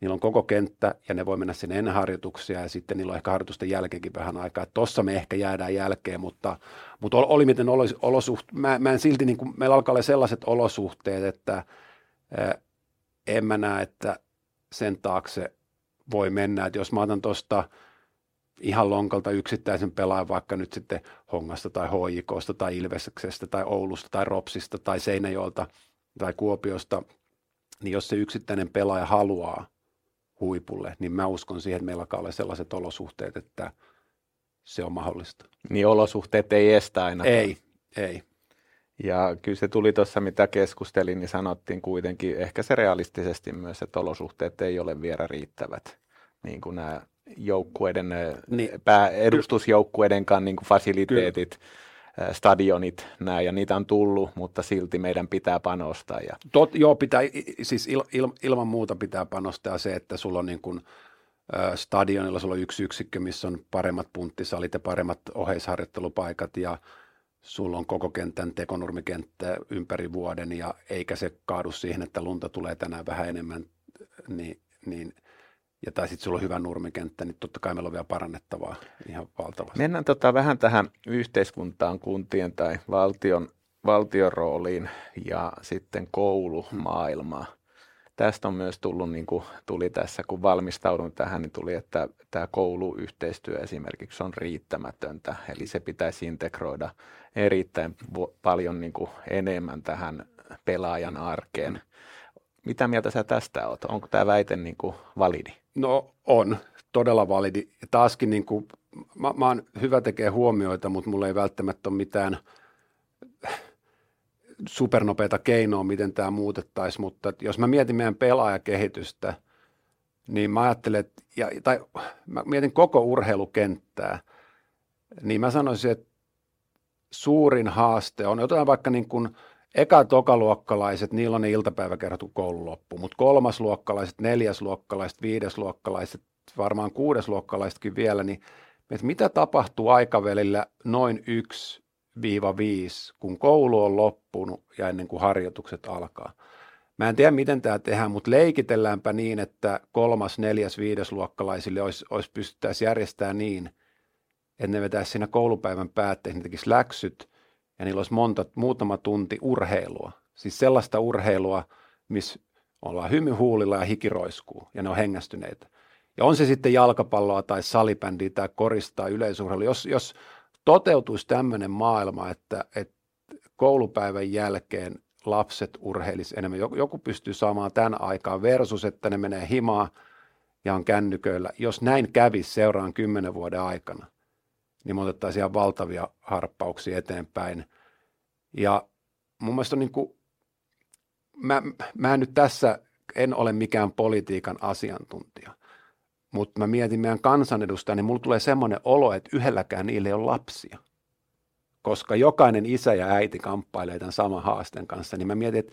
Niillä on koko kenttä ja ne voi mennä sinne ennen harjoituksia ja sitten niillä on ehkä harjoitusten jälkeenkin vähän aikaa. Tuossa me ehkä jäädään jälkeen, mutta, mutta oli miten olosuhteet. Mä, mä en silti, niin kuin, meillä alkaa olla sellaiset olosuhteet, että en mä näe, että sen taakse voi mennä. Että jos mä otan tuosta – ihan lonkalta yksittäisen pelaajan vaikka nyt sitten Hongasta tai HJKsta tai Ilveksestä tai Oulusta tai Ropsista tai Seinäjoelta tai Kuopiosta, niin jos se yksittäinen pelaaja haluaa huipulle, niin mä uskon siihen, että meillä alkaa olla sellaiset olosuhteet, että se on mahdollista. Niin olosuhteet ei estä aina. Ei, ei. Ja kyllä se tuli tuossa, mitä keskustelin, niin sanottiin kuitenkin ehkä se realistisesti myös, että olosuhteet ei ole vielä riittävät. Niin kuin nämä joukkueiden, niin. pääedustusjoukkueidenkaan niin kuin fasiliteetit, Kyllä. stadionit, nämä, ja niitä on tullut, mutta silti meidän pitää panostaa. Ja... Tot, joo, pitää, siis il, il, ilman muuta pitää panostaa se, että sulla on niin kuin, stadionilla sulla on yksi yksikkö, missä on paremmat punttisalit ja paremmat oheisharjoittelupaikat ja sulla on koko kentän tekonurmikenttä ympäri vuoden ja eikä se kaadu siihen, että lunta tulee tänään vähän enemmän, niin, niin – ja tai sitten sulla on hyvä nurmikenttä, niin totta kai meillä on vielä parannettavaa ihan valtavasti. Mennään tota vähän tähän yhteiskuntaan, kuntien tai valtion, valtion rooliin ja sitten koulumaailmaan. Tästä on myös tullut, niin kuin tuli tässä, kun valmistaudun tähän, niin tuli, että tämä kouluyhteistyö esimerkiksi on riittämätöntä. Eli se pitäisi integroida erittäin paljon niin kuin enemmän tähän pelaajan arkeen. Mitä mieltä sä tästä oot? Onko tämä väite niin kuin validi? No on, todella validi. Taaskin niin kuin, mä, mä oon hyvä tekee huomioita, mutta mulla ei välttämättä ole mitään supernopeita keinoa, miten tämä muutettaisiin, mutta jos mä mietin meidän pelaajakehitystä, niin mä ajattelen, että, ja, tai mä mietin koko urheilukenttää, niin mä sanoisin, että suurin haaste on, otetaan vaikka niin kuin eka- tokaluokkalaiset, niillä on ne iltapäiväkerhot, kun koulu loppuu, mutta kolmasluokkalaiset, neljäsluokkalaiset, viidesluokkalaiset, varmaan kuudesluokkalaisetkin vielä, niin että mitä tapahtuu aikavälillä noin 1-5, kun koulu on loppunut ja ennen kuin harjoitukset alkaa. Mä en tiedä, miten tämä tehdään, mutta leikitelläänpä niin, että kolmas, neljäs, viidesluokkalaisille olisi, olisi pystyttäisiin järjestämään niin, että ne vetäisi siinä koulupäivän päätteeksi, ne tekisi läksyt ja niillä olisi monta, muutama tunti urheilua. Siis sellaista urheilua, missä ollaan hymyhuulilla ja hikiroiskuu ja ne on hengästyneitä. Ja on se sitten jalkapalloa tai salibändiä tai koristaa yleisurheilu. Jos, jos toteutuisi tämmöinen maailma, että, että koulupäivän jälkeen lapset urheilis enemmän, joku pystyy saamaan tämän aikaan versus, että ne menee himaa ja on kännyköillä. Jos näin kävisi seuraan kymmenen vuoden aikana, niin me otettaisiin ihan valtavia harppauksia eteenpäin. Ja mun mielestä on niin kuin, mä, mä nyt tässä, en ole mikään politiikan asiantuntija, mutta mä mietin meidän kansanedustajia, niin mulla tulee semmoinen olo, että yhdelläkään niille ei ole lapsia. Koska jokainen isä ja äiti kamppailee tämän saman haasteen kanssa, niin mä mietin, että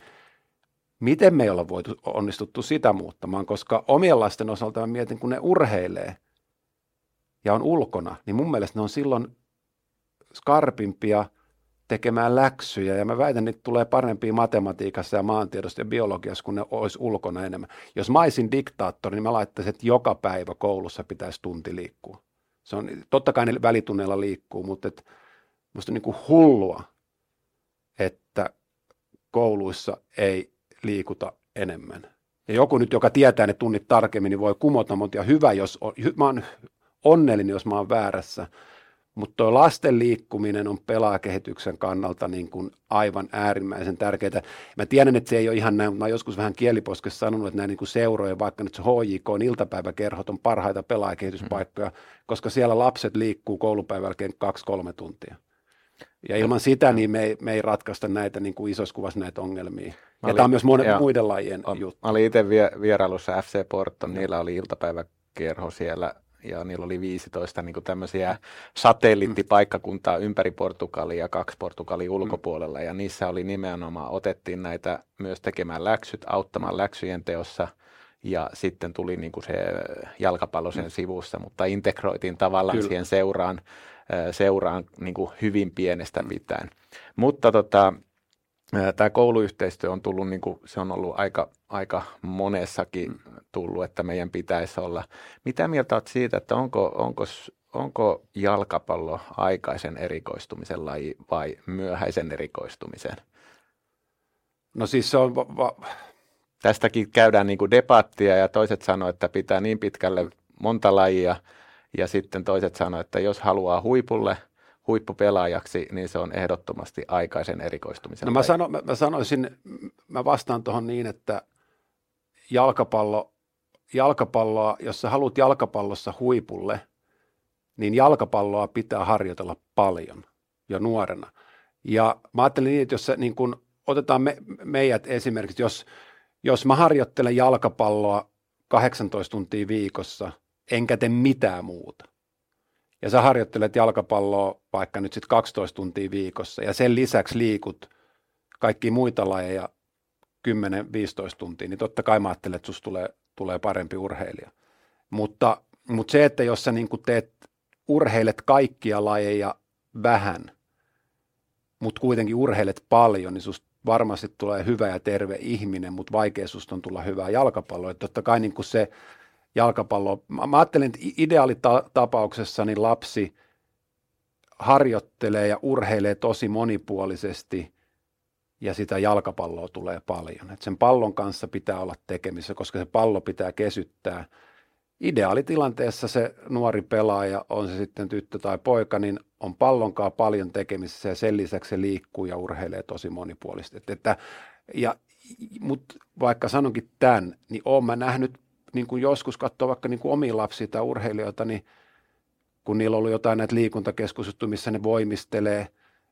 miten me ei olla voitu onnistuttu sitä muuttamaan, koska omien lasten osalta mä mietin, kun ne urheilee ja on ulkona, niin mun mielestä ne on silloin skarpimpia tekemään läksyjä ja mä väitän, että tulee parempia matematiikassa ja maantiedossa ja biologiassa, kun ne olisi ulkona enemmän. Jos mä olisin diktaattori, niin mä laittaisin, että joka päivä koulussa pitäisi tunti liikkua. Se on, totta kai ne välitunneilla liikkuu, mutta et, musta on niin kuin hullua, että kouluissa ei liikuta enemmän. Ja joku nyt, joka tietää ne tunnit tarkemmin, niin voi kumota, mutta hyvä, jos on, mä oon onnellinen, jos mä oon väärässä, mutta tuo lasten liikkuminen on pelaajakehityksen kannalta niin kuin aivan äärimmäisen tärkeää. Mä tiedän, että se ei ole ihan näin, mutta mä joskus vähän kieliposkessa sanonut, että nämä niin kuin seuroja, vaikka nyt se HJK on iltapäiväkerhot, on parhaita pelaajakehityspaikkoja, mm. koska siellä lapset liikkuu koulupäivän jälkeen kaksi-kolme tuntia. Ja ilman sitä niin me ei, me ei ratkaista näitä niin kuin isossa kuvassa näitä ongelmia. Mä ja olin, tämä on myös monen, joo, muiden lajien on, juttu. Mä olin itse vierailussa FC Porto, niillä oli iltapäiväkerho siellä ja niillä oli 15 niin kuin tämmöisiä satelliittipaikkakuntaa ympäri Portugalia ja kaksi Portugalin mm. ulkopuolella ja niissä oli nimenomaan, otettiin näitä myös tekemään läksyt, auttamaan läksyjen teossa ja sitten tuli niin kuin se jalkapallo sen mm. sivussa, mutta integroitiin tavallaan Kyllä. siihen seuraan, seuraan niin kuin hyvin pienestä mm. pitäen. Mutta tota, tämä kouluyhteistyö on tullut, niin kuin, se on ollut aika, aika monessakin mm. tullut, että meidän pitäisi olla. Mitä mieltä olet siitä, että onko, onko, onko jalkapallo aikaisen erikoistumisen laji vai myöhäisen erikoistumisen? No siis se on... Va- va- Tästäkin käydään niin kuin debattia ja toiset sanoo, että pitää niin pitkälle monta lajia ja sitten toiset sanoo, että jos haluaa huipulle – huippupelaajaksi, niin se on ehdottomasti aikaisen erikoistumisen. No mä, sano, mä, mä sanoisin, mä vastaan tuohon niin, että jalkapallo, jalkapalloa, jos sä haluat jalkapallossa huipulle, niin jalkapalloa pitää harjoitella paljon jo nuorena. Ja mä ajattelin niin, että jos se, niin kun, otetaan me, meidät esimerkiksi, jos, jos mä harjoittelen jalkapalloa 18 tuntia viikossa, enkä tee mitään muuta, ja sä harjoittelet jalkapalloa vaikka nyt sitten 12 tuntia viikossa ja sen lisäksi liikut kaikki muita lajeja 10-15 tuntia, niin totta kai mä ajattelen, että susta tulee, tulee parempi urheilija. Mutta, mutta se, että jos sä niin teet, urheilet kaikkia lajeja vähän, mutta kuitenkin urheilet paljon, niin susta varmasti tulee hyvä ja terve ihminen, mutta vaikea susta on tulla hyvää jalkapalloa. Että totta kai niin se jalkapallo. Mä ajattelin, että ideaalitapauksessa niin lapsi harjoittelee ja urheilee tosi monipuolisesti ja sitä jalkapalloa tulee paljon. Et sen pallon kanssa pitää olla tekemissä, koska se pallo pitää kesyttää. Ideaalitilanteessa se nuori pelaaja, on se sitten tyttö tai poika, niin on pallonkaan paljon tekemisissä ja sen lisäksi se liikkuu ja urheilee tosi monipuolisesti. Että, ja, mutta vaikka sanonkin tämän, niin olen mä nähnyt niin kuin joskus katsoo vaikka niin kuin omia lapsia tai urheilijoita, niin kun niillä on ollut jotain näitä liikuntakeskusjuttuja, missä ne voimistelee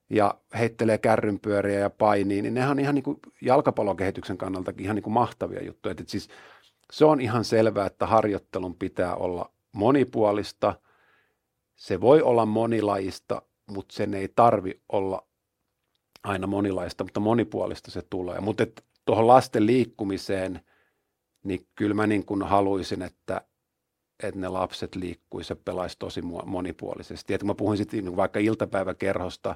ja heittelee kärrynpyöriä ja painii, niin nehän on ihan niin kuin jalkapallokehityksen kannalta ihan niin kuin mahtavia juttuja. Että siis se on ihan selvää, että harjoittelun pitää olla monipuolista. Se voi olla monilajista, mutta sen ei tarvi olla aina monilaista, mutta monipuolista se tulee. Mutta tuohon lasten liikkumiseen – niin kyllä mä niin kuin haluaisin, että, että ne lapset liikkuisi ja pelaisi tosi monipuolisesti. Että kun mä puhuin sitten niin vaikka iltapäiväkerhosta,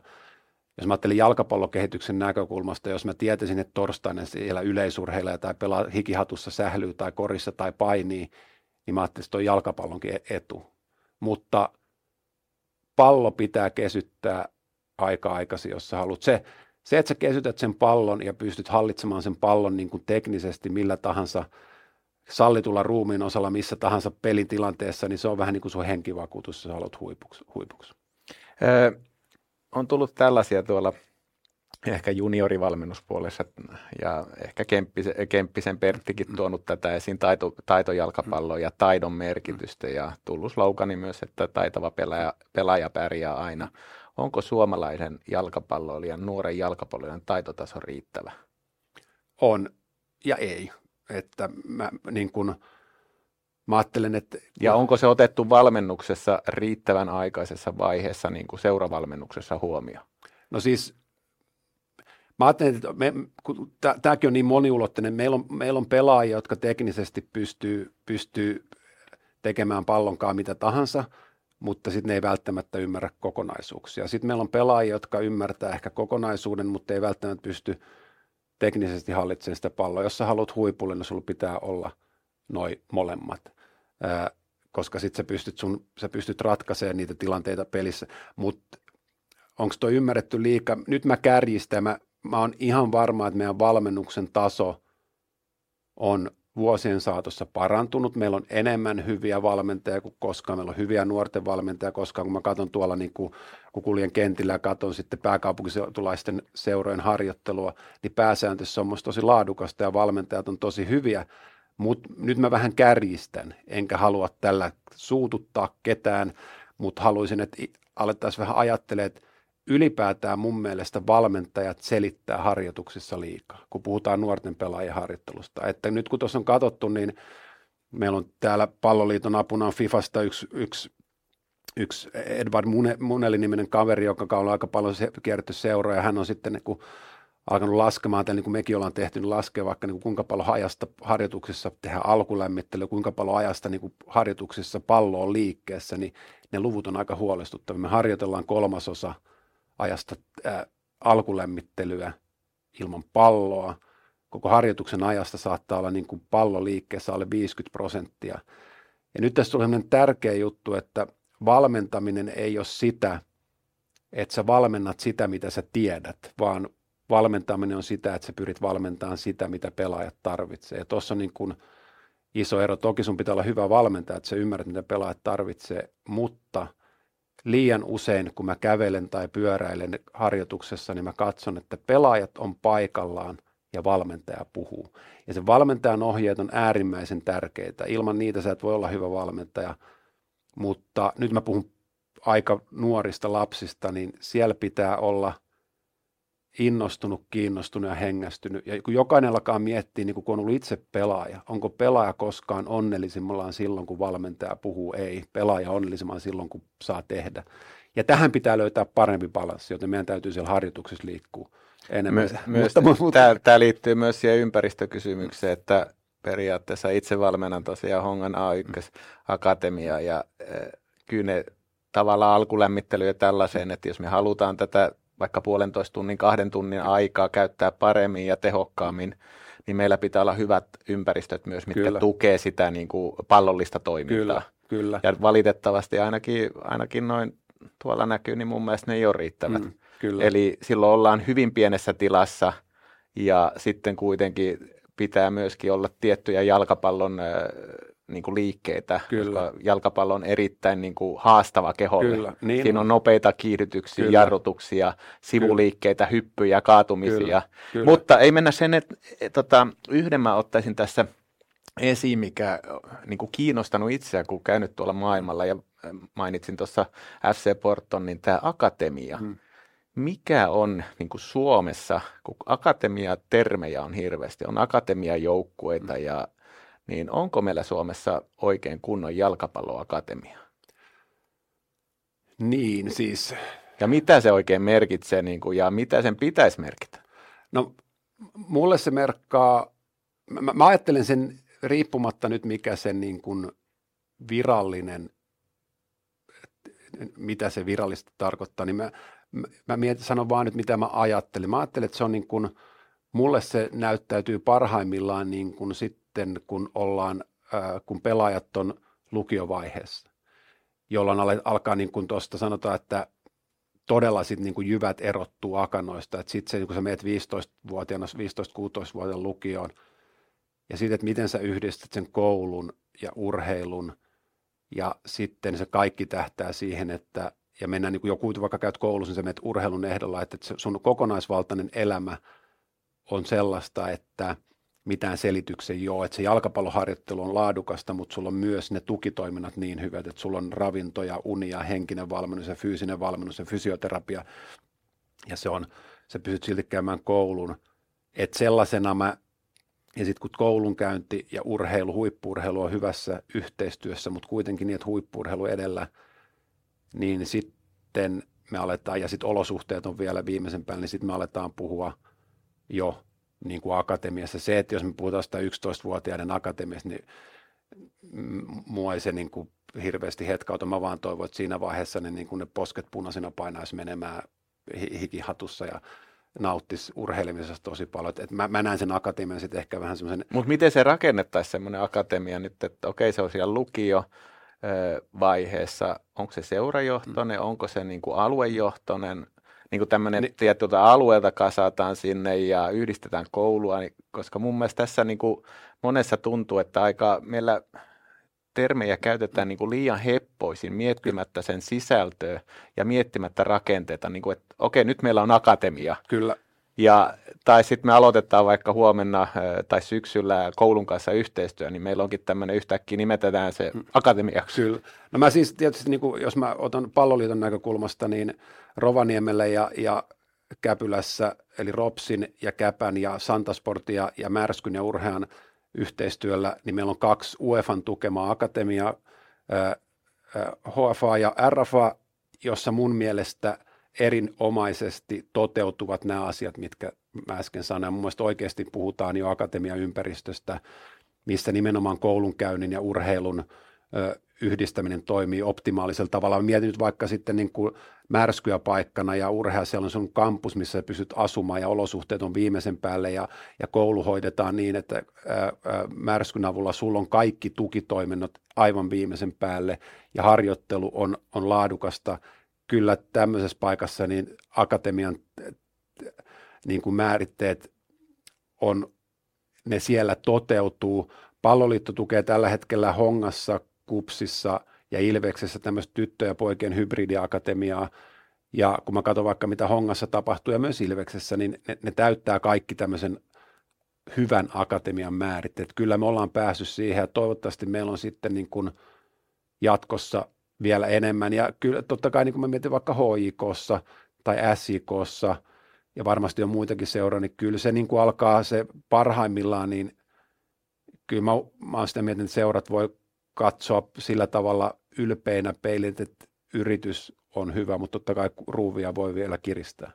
jos mä ajattelin jalkapallokehityksen näkökulmasta, jos mä tietäisin, että torstaina siellä yleisurheilija tai pelaa hikihatussa sählyy tai korissa tai painii, niin mä ajattelin, että on jalkapallonkin e-, etu. Mutta pallo pitää kesyttää aika aikaisin, jos sä haluat. Se, se, että sä kesytät sen pallon ja pystyt hallitsemaan sen pallon niin kuin teknisesti millä tahansa sallitulla ruumiin osalla missä tahansa pelitilanteessa, niin se on vähän niin kuin sun henkivakuutus, jos haluat huipuksi. huipuksi. Öö, on tullut tällaisia tuolla ehkä juniorivalmennuspuolessa ja ehkä Kemppisen, Kemppisen Perttikin mm. tuonut tätä esiin taito, taitojalkapalloa ja taidon merkitystä ja tullut slogani myös, että taitava pelaaja, pelaaja pärjää aina. Onko suomalaisen jalkapalloilijan, nuoren jalkapalloilijan taitotaso riittävä? On ja ei. Että mä, niin kun, mä ajattelen, että... Ja onko se otettu valmennuksessa riittävän aikaisessa vaiheessa niin kuin seuravalmennuksessa huomioon? No siis Mä ajattelen, että me, kun tämäkin on niin moniulotteinen, meillä on, meillä on pelaajia, jotka teknisesti pystyy, pystyy tekemään pallonkaan mitä tahansa, mutta sitten ne ei välttämättä ymmärrä kokonaisuuksia. Sitten meillä on pelaajia, jotka ymmärtää ehkä kokonaisuuden, mutta ei välttämättä pysty teknisesti hallitsemaan sitä palloa. Jos sä haluat huipulle, niin sulla pitää olla noin molemmat, Ää, koska sitten sä pystyt, sun, sä pystyt ratkaisemaan niitä tilanteita pelissä. Mutta onko tuo ymmärretty liikaa? Nyt mä kärjistän, mä mä oon ihan varma, että meidän valmennuksen taso on vuosien saatossa parantunut. Meillä on enemmän hyviä valmentajia kuin koskaan. Meillä on hyviä nuorten valmentajia koskaan. Kun mä katson tuolla, niin kuin, kun kuljen kentillä ja katson sitten pääkaupunkiseutulaisten seurojen harjoittelua, niin pääsääntössä on tosi laadukasta ja valmentajat on tosi hyviä. Mutta nyt mä vähän kärjistän, enkä halua tällä suututtaa ketään, mutta haluaisin, että alettaisiin vähän ajattelemaan, että ylipäätään mun mielestä valmentajat selittää harjoituksissa liikaa, kun puhutaan nuorten pelaajien harjoittelusta. Että nyt kun tuossa on katsottu, niin meillä on täällä palloliiton apuna on Fifasta yksi, yksi, yksi Edward Muneli-niminen kaveri, joka on aika paljon kierretty seuraa, ja hän on sitten niin kun alkanut laskemaan, niin kuin mekin ollaan tehty, niin laskee vaikka niin kuin kuinka paljon ajasta harjoituksissa tehdään alkulämmittelyä, kuinka paljon ajasta niin kuin harjoituksissa pallo on liikkeessä, niin ne luvut on aika huolestuttavia. Me harjoitellaan kolmasosa – ajasta ää, alkulämmittelyä ilman palloa. Koko harjoituksen ajasta saattaa olla niin kuin pallo liikkeessä alle 50 prosenttia. Ja nyt tässä tulee tärkeä juttu, että valmentaminen ei ole sitä, että sä valmennat sitä, mitä sä tiedät, vaan valmentaminen on sitä, että sä pyrit valmentamaan sitä, mitä pelaajat tarvitsee. Ja tuossa on niin kuin iso ero. Toki sun pitää olla hyvä valmentaja, että sä ymmärrät, mitä pelaajat tarvitsee, mutta – liian usein, kun mä kävelen tai pyöräilen harjoituksessa, niin mä katson, että pelaajat on paikallaan ja valmentaja puhuu. Ja se valmentajan ohjeet on äärimmäisen tärkeitä. Ilman niitä sä et voi olla hyvä valmentaja. Mutta nyt mä puhun aika nuorista lapsista, niin siellä pitää olla – innostunut, kiinnostunut ja hengästynyt. Ja kun jokainen alkaa miettiä, niin kun on ollut itse pelaaja, onko pelaaja koskaan onnellisimmillaan silloin, kun valmentaja puhuu? Ei. Pelaaja onnellisimman silloin, kun saa tehdä. Ja tähän pitää löytää parempi balanssi, joten meidän täytyy siellä harjoituksessa liikkua enemmän. My, myös, mutta, mutta, tämä, tämä liittyy myös siihen ympäristökysymykseen, että periaatteessa itse valmennan tosiaan Hongan A1-akatemia ja äh, kyllä ne tavallaan alkulämmittely ja tällaiseen, että jos me halutaan tätä vaikka puolentoista tunnin, kahden tunnin aikaa käyttää paremmin ja tehokkaammin, niin meillä pitää olla hyvät ympäristöt myös, mitkä kyllä. tukee sitä niin kuin pallollista toimintaa. Kyllä, kyllä. Ja valitettavasti ainakin, ainakin noin tuolla näkyy, niin mun mielestä ne ei ole riittävät. Mm, kyllä. Eli silloin ollaan hyvin pienessä tilassa ja sitten kuitenkin pitää myöskin olla tiettyjä jalkapallon niin kuin liikkeitä, Kyllä. koska jalkapallo on erittäin niin kuin haastava keholle. Kyllä, niin Siinä on nopeita kiihdytyksiä, Kyllä. jarrutuksia, sivuliikkeitä, Kyllä. hyppyjä, kaatumisia. Kyllä. Kyllä. Mutta ei mennä sen, että et, tota, yhden mä ottaisin tässä esiin, mikä niin kuin kiinnostanut itseä, kun käynyt tuolla maailmalla ja mainitsin tuossa FC Porton, niin tämä akatemia. Hmm. Mikä on niin kuin Suomessa, kun akatemia-termejä on hirveästi, on akatemiajoukkueita hmm. ja niin onko meillä Suomessa oikein kunnon jalkapalloakatemia? Niin, siis... Ja mitä se oikein merkitsee niin kuin, ja mitä sen pitäisi merkitä? No, mulle se merkkaa, mä, mä ajattelen sen riippumatta nyt mikä sen niin kuin virallinen, mitä se virallisesti tarkoittaa, niin mä, mä mietin, sanon vaan nyt mitä mä ajattelen. Mä ajattelen, että se on niin kuin, mulle se näyttäytyy parhaimmillaan niin kuin sit sitten, kun, ollaan, äh, kun pelaajat on lukiovaiheessa. jolloin alkaa niin kuin tuosta sanotaan, että todella sit niin kuin jyvät erottuu akanoista, sitten kun sä meet 15-vuotiaana, 15-16-vuotiaan lukioon, ja sitten, että miten sä yhdistät sen koulun ja urheilun, ja sitten se kaikki tähtää siihen, että, ja mennään niin kuin joku, vaikka käyt koulussa, niin sä menet urheilun ehdolla, että sun kokonaisvaltainen elämä on sellaista, että – mitään selityksen joo, että se jalkapalloharjoittelu on laadukasta, mutta sulla on myös ne tukitoiminnat niin hyvät, että sulla on ravinto ja uni ja henkinen valmennus ja fyysinen valmennus ja fysioterapia. Ja se on, sä pysyt silti käymään koulun, että sellaisena mä, ja sitten kun koulunkäynti ja urheilu, huippuurheilu on hyvässä yhteistyössä, mutta kuitenkin niin, että huippuurheilu edellä, niin sitten me aletaan, ja sitten olosuhteet on vielä viimeisen päällä, niin sitten me aletaan puhua jo niin kuin akatemiassa. Se, että jos me puhutaan sitä 11-vuotiaiden akatemiasta, niin mua ei se niin kuin hirveästi hetkauta. Mä vaan toivon, että siinä vaiheessa ne, niin kuin ne posket punaisena painaisi menemään hikihatussa ja nauttisi urheilemisesta tosi paljon. Et mä, mä näen sen akatemian sitten ehkä vähän semmoisen... Mutta miten se rakennettaisiin semmoinen akatemia nyt, että okei se on siellä lukio, vaiheessa, onko se seurajohtoinen, mm. onko se niin kuin aluejohtoinen, niin kuin tämmöinen niin. tietyltä alueelta kasataan sinne ja yhdistetään koulua, niin, koska mun mielestä tässä niin kuin monessa tuntuu, että aika meillä termejä käytetään niin kuin liian heppoisin miettimättä sen sisältöä ja miettimättä rakenteita, niin kuin, että okei, nyt meillä on akatemia. Kyllä. Ja, tai sitten me aloitetaan vaikka huomenna tai syksyllä koulun kanssa yhteistyö, niin meillä onkin tämmöinen yhtäkkiä nimetetään se mm. akatemiaksi. Kyllä. No mä siis tietysti, niin kuin, jos mä otan palloliiton näkökulmasta, niin Rovaniemellä ja, ja Käpylässä, eli Ropsin ja Käpän ja Santasportin ja, ja Märskyn ja Urhean yhteistyöllä, niin meillä on kaksi UEFan tukemaa akatemiaa, HFA ja RFA, jossa mun mielestä erinomaisesti toteutuvat nämä asiat, mitkä mä äsken sanoin. Mun mielestä oikeasti puhutaan jo akatemiaympäristöstä, missä nimenomaan koulunkäynnin ja urheilun yhdistäminen toimii optimaalisella tavalla. Mietin nyt vaikka sitten niin kuin märskyä paikkana ja urhea, siellä on sun kampus, missä pysyt asumaan ja olosuhteet on viimeisen päälle ja, ja koulu hoidetaan niin, että ää, ää, märskyn avulla sulla on kaikki tukitoiminnot aivan viimeisen päälle ja harjoittelu on, on laadukasta. Kyllä tämmöisessä paikassa niin akatemian niin kuin määritteet on, ne siellä toteutuu. Palloliitto tukee tällä hetkellä Hongassa Kupsissa ja Ilveksessä tämmöistä tyttö- ja poikien hybridiakatemiaa, ja kun mä katson vaikka mitä Hongassa tapahtuu ja myös Ilveksessä, niin ne, ne täyttää kaikki tämmöisen hyvän akatemian määritteet. Kyllä me ollaan päässyt siihen ja toivottavasti meillä on sitten niin kuin jatkossa vielä enemmän. Ja kyllä totta kai niin kuin mä mietin vaikka HIKssa tai SIKssa ja varmasti on muitakin seuraa, niin kyllä se niin kuin alkaa se parhaimmillaan, niin kyllä mä, mä oon sitä mietin, että seurat voi katsoa sillä tavalla ylpeinä peilin, että yritys on hyvä, mutta totta kai ruuvia voi vielä kiristää.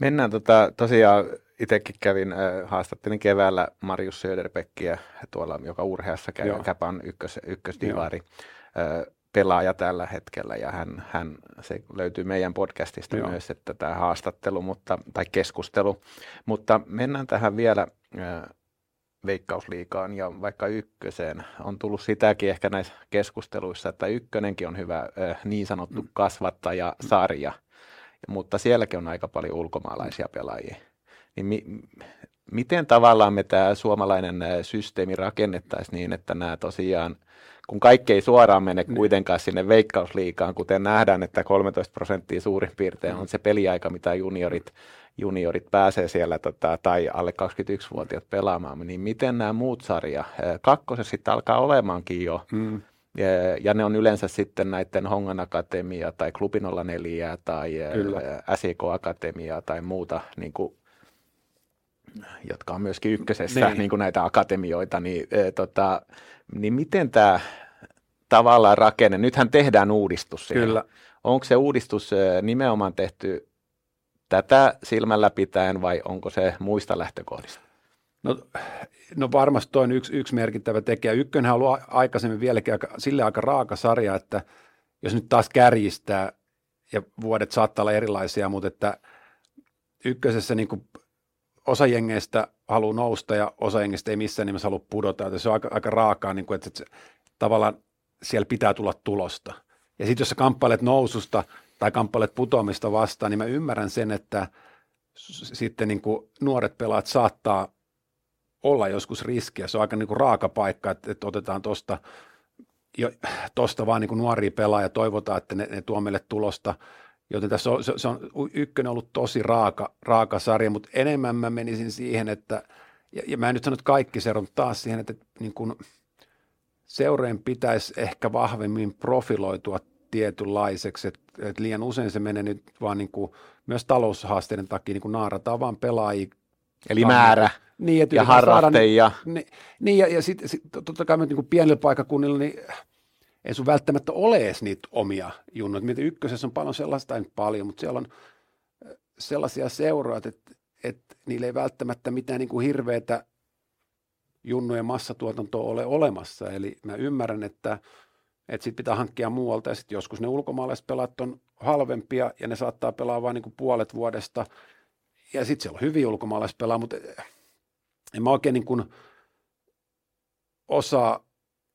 Mennään tota, tosiaan itsekin kävin, äh, haastattelin keväällä Marius Söderbeckiä tuolla, joka urheassa käy, Joo. Käpan ykkös, ykkösdivari. Äh, pelaaja tällä hetkellä ja hän, hän, se löytyy meidän podcastista Joo. myös, että tämä haastattelu mutta, tai keskustelu. Mutta mennään tähän vielä veikkausliikaan ja vaikka ykköseen. On tullut sitäkin ehkä näissä keskusteluissa, että ykkönenkin on hyvä niin sanottu mm. kasvattaja sarja, mutta sielläkin on aika paljon ulkomaalaisia pelaajia. Niin mi- miten tavallaan me tämä suomalainen systeemi rakennettaisiin niin, että nämä tosiaan, kun kaikki ei suoraan mene niin. kuitenkaan sinne veikkausliikaan, kuten nähdään, että 13 prosenttia suurin piirtein on se peliaika, mitä juniorit juniorit pääsee siellä tota, tai alle 21-vuotiaat pelaamaan, niin miten nämä muut sarja, kakkosessa sitten alkaa olemaankin jo, mm. ja, ja ne on yleensä sitten näiden Hongan Akatemia tai Klubi 04 tai SIK Akatemia tai muuta, niin kuin, jotka on myöskin ykkösessä niin. Niin kuin näitä akatemioita, niin, e, tota, niin miten tämä tavallaan rakenne, nythän tehdään uudistus siellä. Kyllä. Onko se uudistus nimenomaan tehty tätä silmällä pitäen vai onko se muista lähtökohdista? No, no varmasti toi on yksi, yksi merkittävä tekijä. Ykkönen on ollut aikaisemmin vieläkin aika, sille aika raaka sarja, että jos nyt taas kärjistää ja vuodet saattaa olla erilaisia, mutta että ykkösessä niin kuin osa jengeistä haluaa nousta ja osa jengeistä ei missään nimessä halua pudota. Että se on aika, aika raakaa, niin kuin, että se, tavallaan siellä pitää tulla tulosta. Ja sitten jos sä kamppailet noususta tai kamppailet putoamista vastaan, niin mä ymmärrän sen, että sitten niin kuin nuoret pelaat saattaa olla joskus riskiä. Se on aika niin kuin raaka paikka, että, että otetaan tuosta tosta vaan niin kuin nuoria pelaajia ja toivotaan, että ne, ne tuo meille tulosta. Joten tässä on, se, se on ykkönen ollut tosi raaka, raaka sarja, mutta enemmän mä menisin siihen, että, ja, ja mä en nyt sano, että kaikki se on taas siihen, että niin kuin seurojen pitäisi ehkä vahvemmin profiloitua tietynlaiseksi, että, että liian usein se menee nyt vaan niin kuin, myös taloushaasteiden takia niin kuin naarataan vaan pelaajia. Eli määrä niin, että ja harrastajia. Niin, niin, ja, ja sitten sit, totta kai niin kuin pienillä paikakunnilla, niin ei sun välttämättä ole edes niitä omia junnoja. Mietin ykkösessä on paljon sellaista, ei paljon, mutta siellä on sellaisia seuroja, että, että niillä ei välttämättä mitään niin kuin hirveätä junnujen massatuotantoa ole olemassa. Eli mä ymmärrän, että, että sit pitää hankkia muualta ja sitten joskus ne ulkomaalaiset pelaat on halvempia ja ne saattaa pelaa vain niin puolet vuodesta. Ja sitten siellä on hyviä ulkomaalaispelaa, mutta en mä oikein niin kuin osaa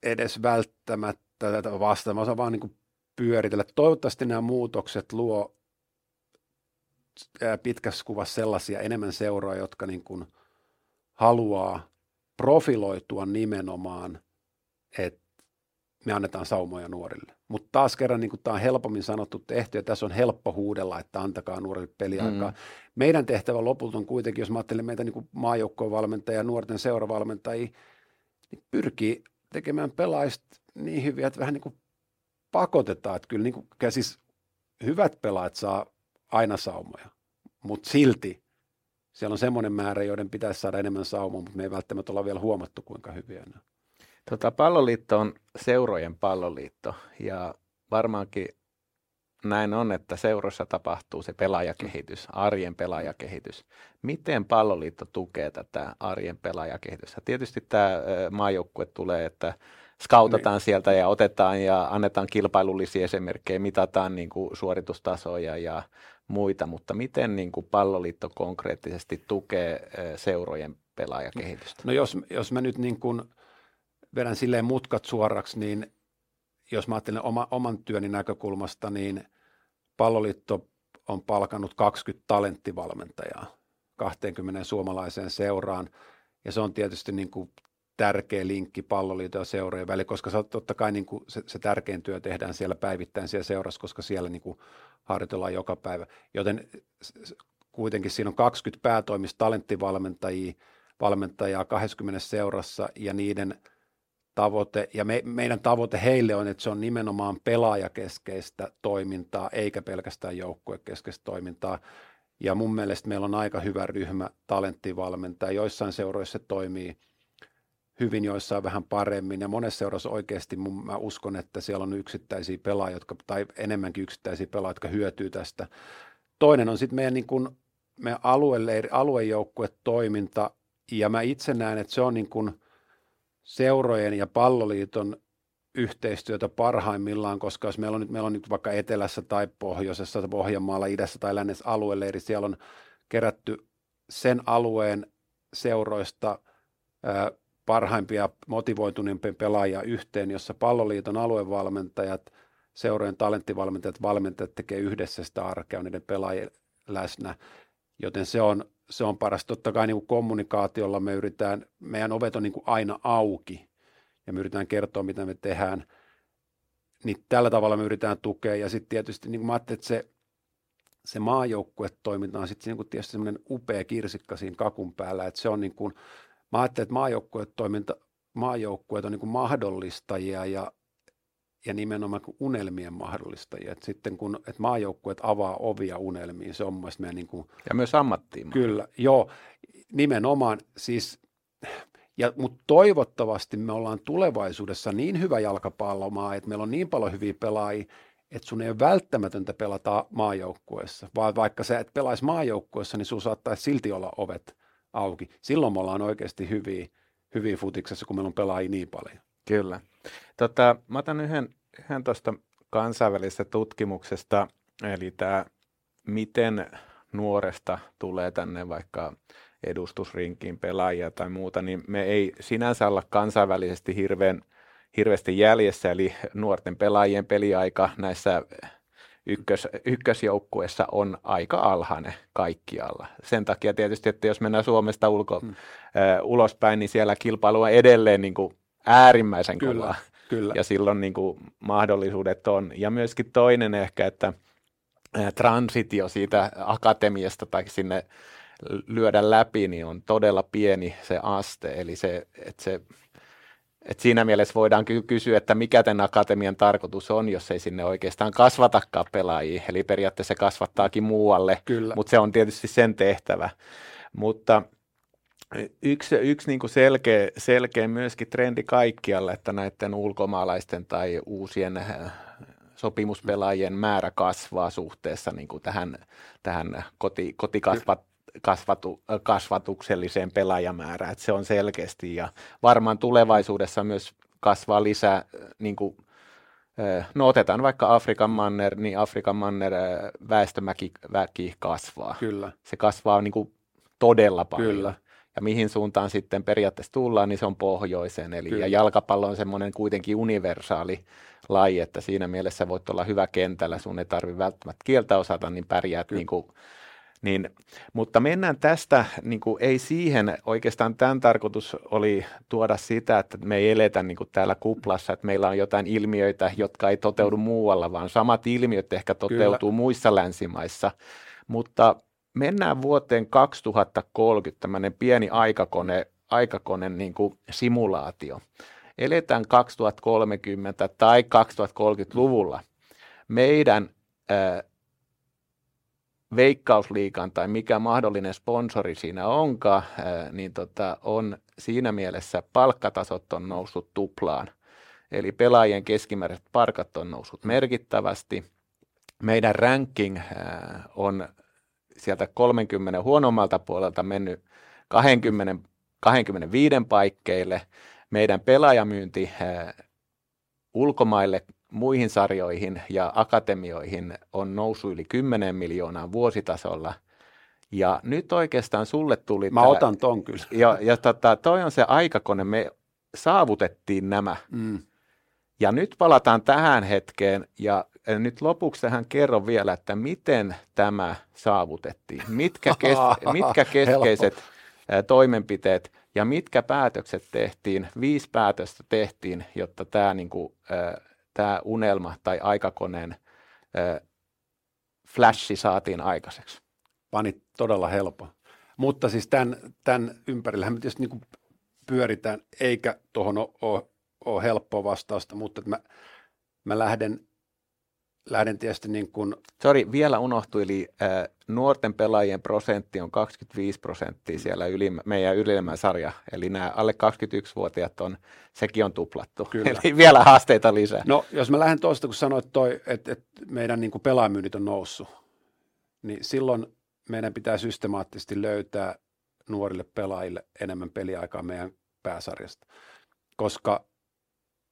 edes välttämättä tätä vastaan. Mä osaan vaan niin kuin pyöritellä. Toivottavasti nämä muutokset luo pitkässä kuvassa sellaisia enemmän seuroja, jotka niin kuin haluaa profiloitua nimenomaan, että me annetaan saumoja nuorille. Mutta taas kerran niin tämä on helpommin sanottu tehty ja tässä on helppo huudella, että antakaa nuorille peliaikaa. Mm. Meidän tehtävä lopulta on kuitenkin, jos mä ajattelen meitä niin maajoukkojen valmentajia ja nuorten seuravalmentajia, niin pyrkii tekemään pelaajista niin hyviä, että vähän niin kuin pakotetaan. Että kyllä niin kuin, siis hyvät pelaajat saa aina saumoja, mutta silti siellä on semmoinen määrä, joiden pitäisi saada enemmän saumaa, mutta me ei välttämättä olla vielä huomattu, kuinka hyviä ne on. Tota, palloliitto on seurojen palloliitto ja varmaankin näin on, että seurossa tapahtuu se pelaajakehitys, arjen pelaajakehitys. Miten palloliitto tukee tätä arjen pelaajakehitystä? Tietysti tämä maajoukkue tulee, että skautataan niin. sieltä ja otetaan ja annetaan kilpailullisia esimerkkejä, mitataan niin kuin suoritustasoja ja muita, mutta miten niin kuin palloliitto konkreettisesti tukee seurojen pelaajakehitystä? No jos, jos mä nyt niin kuin vedän silleen mutkat suoraksi, niin jos mä ajattelen oma, oman työni näkökulmasta, niin palloliitto on palkannut 20 talenttivalmentajaa 20 suomalaiseen seuraan, ja se on tietysti niin kuin tärkeä linkki palloliiton ja seurojen väliin, koska se, totta kai niin kuin se, se tärkein työ tehdään siellä päivittäin siellä seurassa, koska siellä niin kuin harjoitellaan joka päivä. Joten kuitenkin siinä on 20 päätoimista talenttivalmentajia valmentajaa 20 seurassa ja niiden tavoite, ja me, meidän tavoite heille on, että se on nimenomaan pelaajakeskeistä toimintaa, eikä pelkästään joukkuekeskeistä toimintaa. Ja mun mielestä meillä on aika hyvä ryhmä talenttivalmentajia. Joissain seuroissa se toimii hyvin, joissain vähän paremmin. Ja monessa seurassa oikeasti mun, mä uskon, että siellä on yksittäisiä pelaajia, jotka, tai enemmänkin yksittäisiä pelaajia, jotka hyötyy tästä. Toinen on sitten meidän, niin kun, meidän alueleiri, aluejoukkuetoiminta, ja mä itse näen, että se on niin kun seurojen ja palloliiton yhteistyötä parhaimmillaan, koska jos meillä on nyt, meillä on nyt vaikka etelässä tai pohjoisessa, Pohjanmaalla, idässä tai lännessä alueleiri, siellä on kerätty sen alueen seuroista ää, parhaimpia motivoituneempia pelaajia yhteen, jossa palloliiton aluevalmentajat, seurojen talenttivalmentajat, valmentajat tekee yhdessä sitä arkea, niiden pelaajien läsnä, joten se on, se on paras. Totta kai niin kuin kommunikaatiolla me yritetään, meidän ovet on niin kuin aina auki ja me yritetään kertoa, mitä me tehdään, niin tällä tavalla me yritetään tukea. Ja sitten tietysti niin kuin mä ajattelin, että se, se maajoukkuetoiminta on sitten niin tietysti semmoinen upea kirsikka siinä kakun päällä, että se on niin kuin, mä ajattelin, että maajoukkuetoiminta, maajoukkueet on niin kuin mahdollistajia ja, ja nimenomaan unelmien mahdollistajia. Et sitten kun että maajoukkueet avaa ovia unelmiin, se on mun meidän niin kuin, Ja myös ammattiin. Kyllä, joo, nimenomaan siis, ja, mutta toivottavasti me ollaan tulevaisuudessa niin hyvä jalkapallomaa, että meillä on niin paljon hyviä pelaajia, että sun ei ole välttämätöntä pelata maajoukkueessa, vaan vaikka sä et pelaisi maajoukkueessa, niin sun saattaisi silti olla ovet auki. Silloin me ollaan oikeasti hyviä, hyviä futiksessa, kun meillä on pelaajia niin paljon. Kyllä. Tota, mä otan yhden, yhden tuosta kansainvälisestä tutkimuksesta, eli tämä, miten nuoresta tulee tänne vaikka edustusrinkiin pelaajia tai muuta, niin me ei sinänsä olla kansainvälisesti hirveän, hirveästi jäljessä, eli nuorten pelaajien peliaika näissä ykkös, ykkösjoukkueessa on aika alhainen kaikkialla. Sen takia tietysti, että jos mennään Suomesta ulko, hmm. ö, ulospäin, niin siellä kilpailu on edelleen niin kuin äärimmäisen kyllä, kovaa. Kyllä. Ja silloin niin kuin mahdollisuudet on. Ja myöskin toinen ehkä, että transitio siitä akatemiasta tai sinne lyödä läpi, niin on todella pieni se aste. Eli se, että se et siinä mielessä voidaan ky- kysyä, että mikä tämän akatemian tarkoitus on, jos ei sinne oikeastaan kasvatakaan pelaajia. Eli periaatteessa se kasvattaakin muualle, Kyllä. mutta se on tietysti sen tehtävä. Mutta yksi, yksi niin kuin selkeä, selkeä myöskin trendi kaikkialle, että näiden ulkomaalaisten tai uusien äh, sopimuspelaajien määrä kasvaa suhteessa niin kuin tähän, tähän koti, kotikasvat, kasvatu, kasvatukselliseen pelaajamäärään, että se on selkeästi ja varmaan tulevaisuudessa myös kasvaa lisää, niin kuin, no otetaan vaikka Afrikan manner, niin Afrikan manner väestömäki väki kasvaa. Kyllä. Se kasvaa niin kuin todella paljon. Kyllä. Ja mihin suuntaan sitten periaatteessa tullaan, niin se on pohjoiseen. Eli, Kyllä. ja jalkapallo on semmoinen kuitenkin universaali laji, että siinä mielessä voit olla hyvä kentällä, sun ei tarvitse välttämättä kieltä osata, niin pärjäät niin kuin niin, mutta mennään tästä, niin kuin ei siihen, oikeastaan tämän tarkoitus oli tuoda sitä, että me ei eletä niin kuin täällä kuplassa, että meillä on jotain ilmiöitä, jotka ei toteudu muualla, vaan samat ilmiöt ehkä toteutuu Kyllä. muissa länsimaissa. Mutta mennään vuoteen 2030, tämmöinen pieni aikakone, aikakone niin kuin simulaatio. Eletään 2030 tai 2030-luvulla. Meidän äh, veikkausliikan tai mikä mahdollinen sponsori siinä onkaan, niin tota, on siinä mielessä palkkatasot on noussut tuplaan. Eli pelaajien keskimääräiset palkat on noussut merkittävästi. Meidän ranking on sieltä 30 huonommalta puolelta mennyt 20, 25 paikkeille. Meidän pelaajamyynti ulkomaille muihin sarjoihin ja akatemioihin on noussut yli 10 miljoonaa vuositasolla. Ja nyt oikeastaan sulle tuli... Mä tää, otan ton kyllä. Ja, ja tota, toi on se aikakone, me saavutettiin nämä. Mm. Ja nyt palataan tähän hetkeen ja nyt lopuksi tähän kerron vielä, että miten tämä saavutettiin. Mitkä, kes, mitkä keskeiset toimenpiteet ja mitkä päätökset tehtiin, viisi päätöstä tehtiin, jotta tämä niin kuin, tämä unelma tai aikakoneen äh, flashi saatiin aikaiseksi? Pani todella helppo. Mutta siis tämän, tämän ympärillähän me tietysti niin pyöritään, eikä tuohon ole, ole helppoa vastausta, mutta mä, mä lähden lähden tietysti niin kuin... Sori, vielä unohtui, eli äh, nuorten pelaajien prosentti on 25 prosenttia siellä yli, meidän ylimmän sarja, eli nämä alle 21-vuotiaat on, sekin on tuplattu, Kyllä. eli vielä haasteita lisää. No, jos mä lähden tuosta, kun sanoit, toi, että, että meidän niin pelaamyynnit on noussut, niin silloin meidän pitää systemaattisesti löytää nuorille pelaajille enemmän peliaikaa meidän pääsarjasta, koska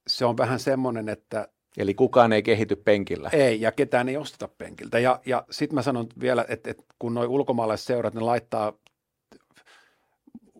se on vähän semmoinen, että Eli kukaan ei kehity penkillä. Ei, ja ketään ei osteta penkiltä. Ja, ja sitten mä sanon vielä, että, että kun nuo ulkomaalaiset seurat, ne laittaa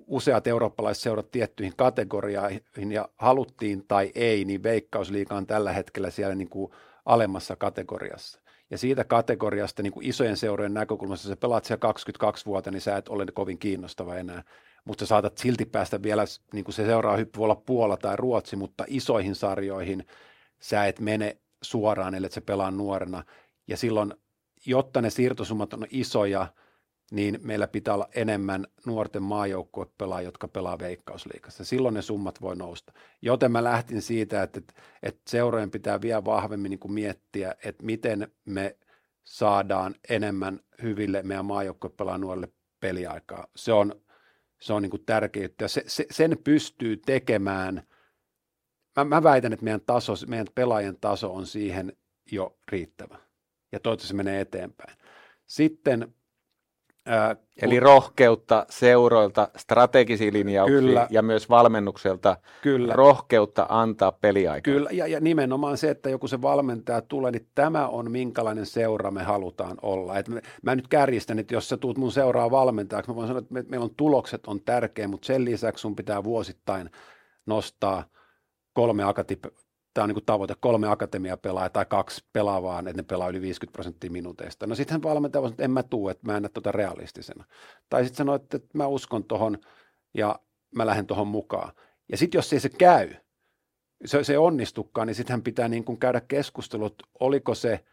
useat eurooppalaiset seurat tiettyihin kategorioihin, ja haluttiin tai ei, niin Veikkausliiga on tällä hetkellä siellä niin kuin alemmassa kategoriassa. Ja siitä kategoriasta niin kuin isojen seurojen näkökulmasta, sä pelaat siellä 22 vuotta, niin sä et ole kovin kiinnostava enää. Mutta sä saatat silti päästä vielä, niin kuin se seuraa hyppy voi olla Puola tai Ruotsi, mutta isoihin sarjoihin – sä et mene suoraan, ellei se pelaa nuorena. Ja silloin, jotta ne siirtosummat on isoja, niin meillä pitää olla enemmän nuorten maajoukkuepelaajia, jotka pelaa veikkausliikassa. Silloin ne summat voi nousta. Joten mä lähtin siitä, että, että, seurojen pitää vielä vahvemmin niin kuin miettiä, että miten me saadaan enemmän hyville meidän maajoukkuepelaajille nuorille peliaikaa. Se on, se on niin kuin tärkeää. Se, se, sen pystyy tekemään – mä, mä väitän, että meidän, taso, meidän pelaajien taso on siihen jo riittävä. Ja toivottavasti se menee eteenpäin. Sitten Ää, kun... Eli rohkeutta seuroilta, strategisia linjauksia Kyllä. ja myös valmennukselta Kyllä. rohkeutta antaa peliaikaa. Kyllä, ja, ja nimenomaan se, että joku se valmentaja tulee, niin tämä on minkälainen seura me halutaan olla. Et me, mä nyt kärjistän, että jos sä tuut mun seuraa valmentajaksi, mä voin sanoa, että me, meillä on tulokset on tärkeä, mutta sen lisäksi sun pitää vuosittain nostaa – kolme akati, tämä on niin kuin tavoite, kolme akatemia pelaa tai kaksi pelaavaa, että ne pelaa yli 50 prosenttia minuuteista. No sitten valmentaja sanoo, että en mä tuu, että mä en näe tuota realistisena. Tai sitten sanoo, että mä uskon tuohon ja mä lähden tuohon mukaan. Ja sitten jos ei se käy, se, se onnistukaan, niin sittenhän pitää niin kuin käydä keskustelut, oliko se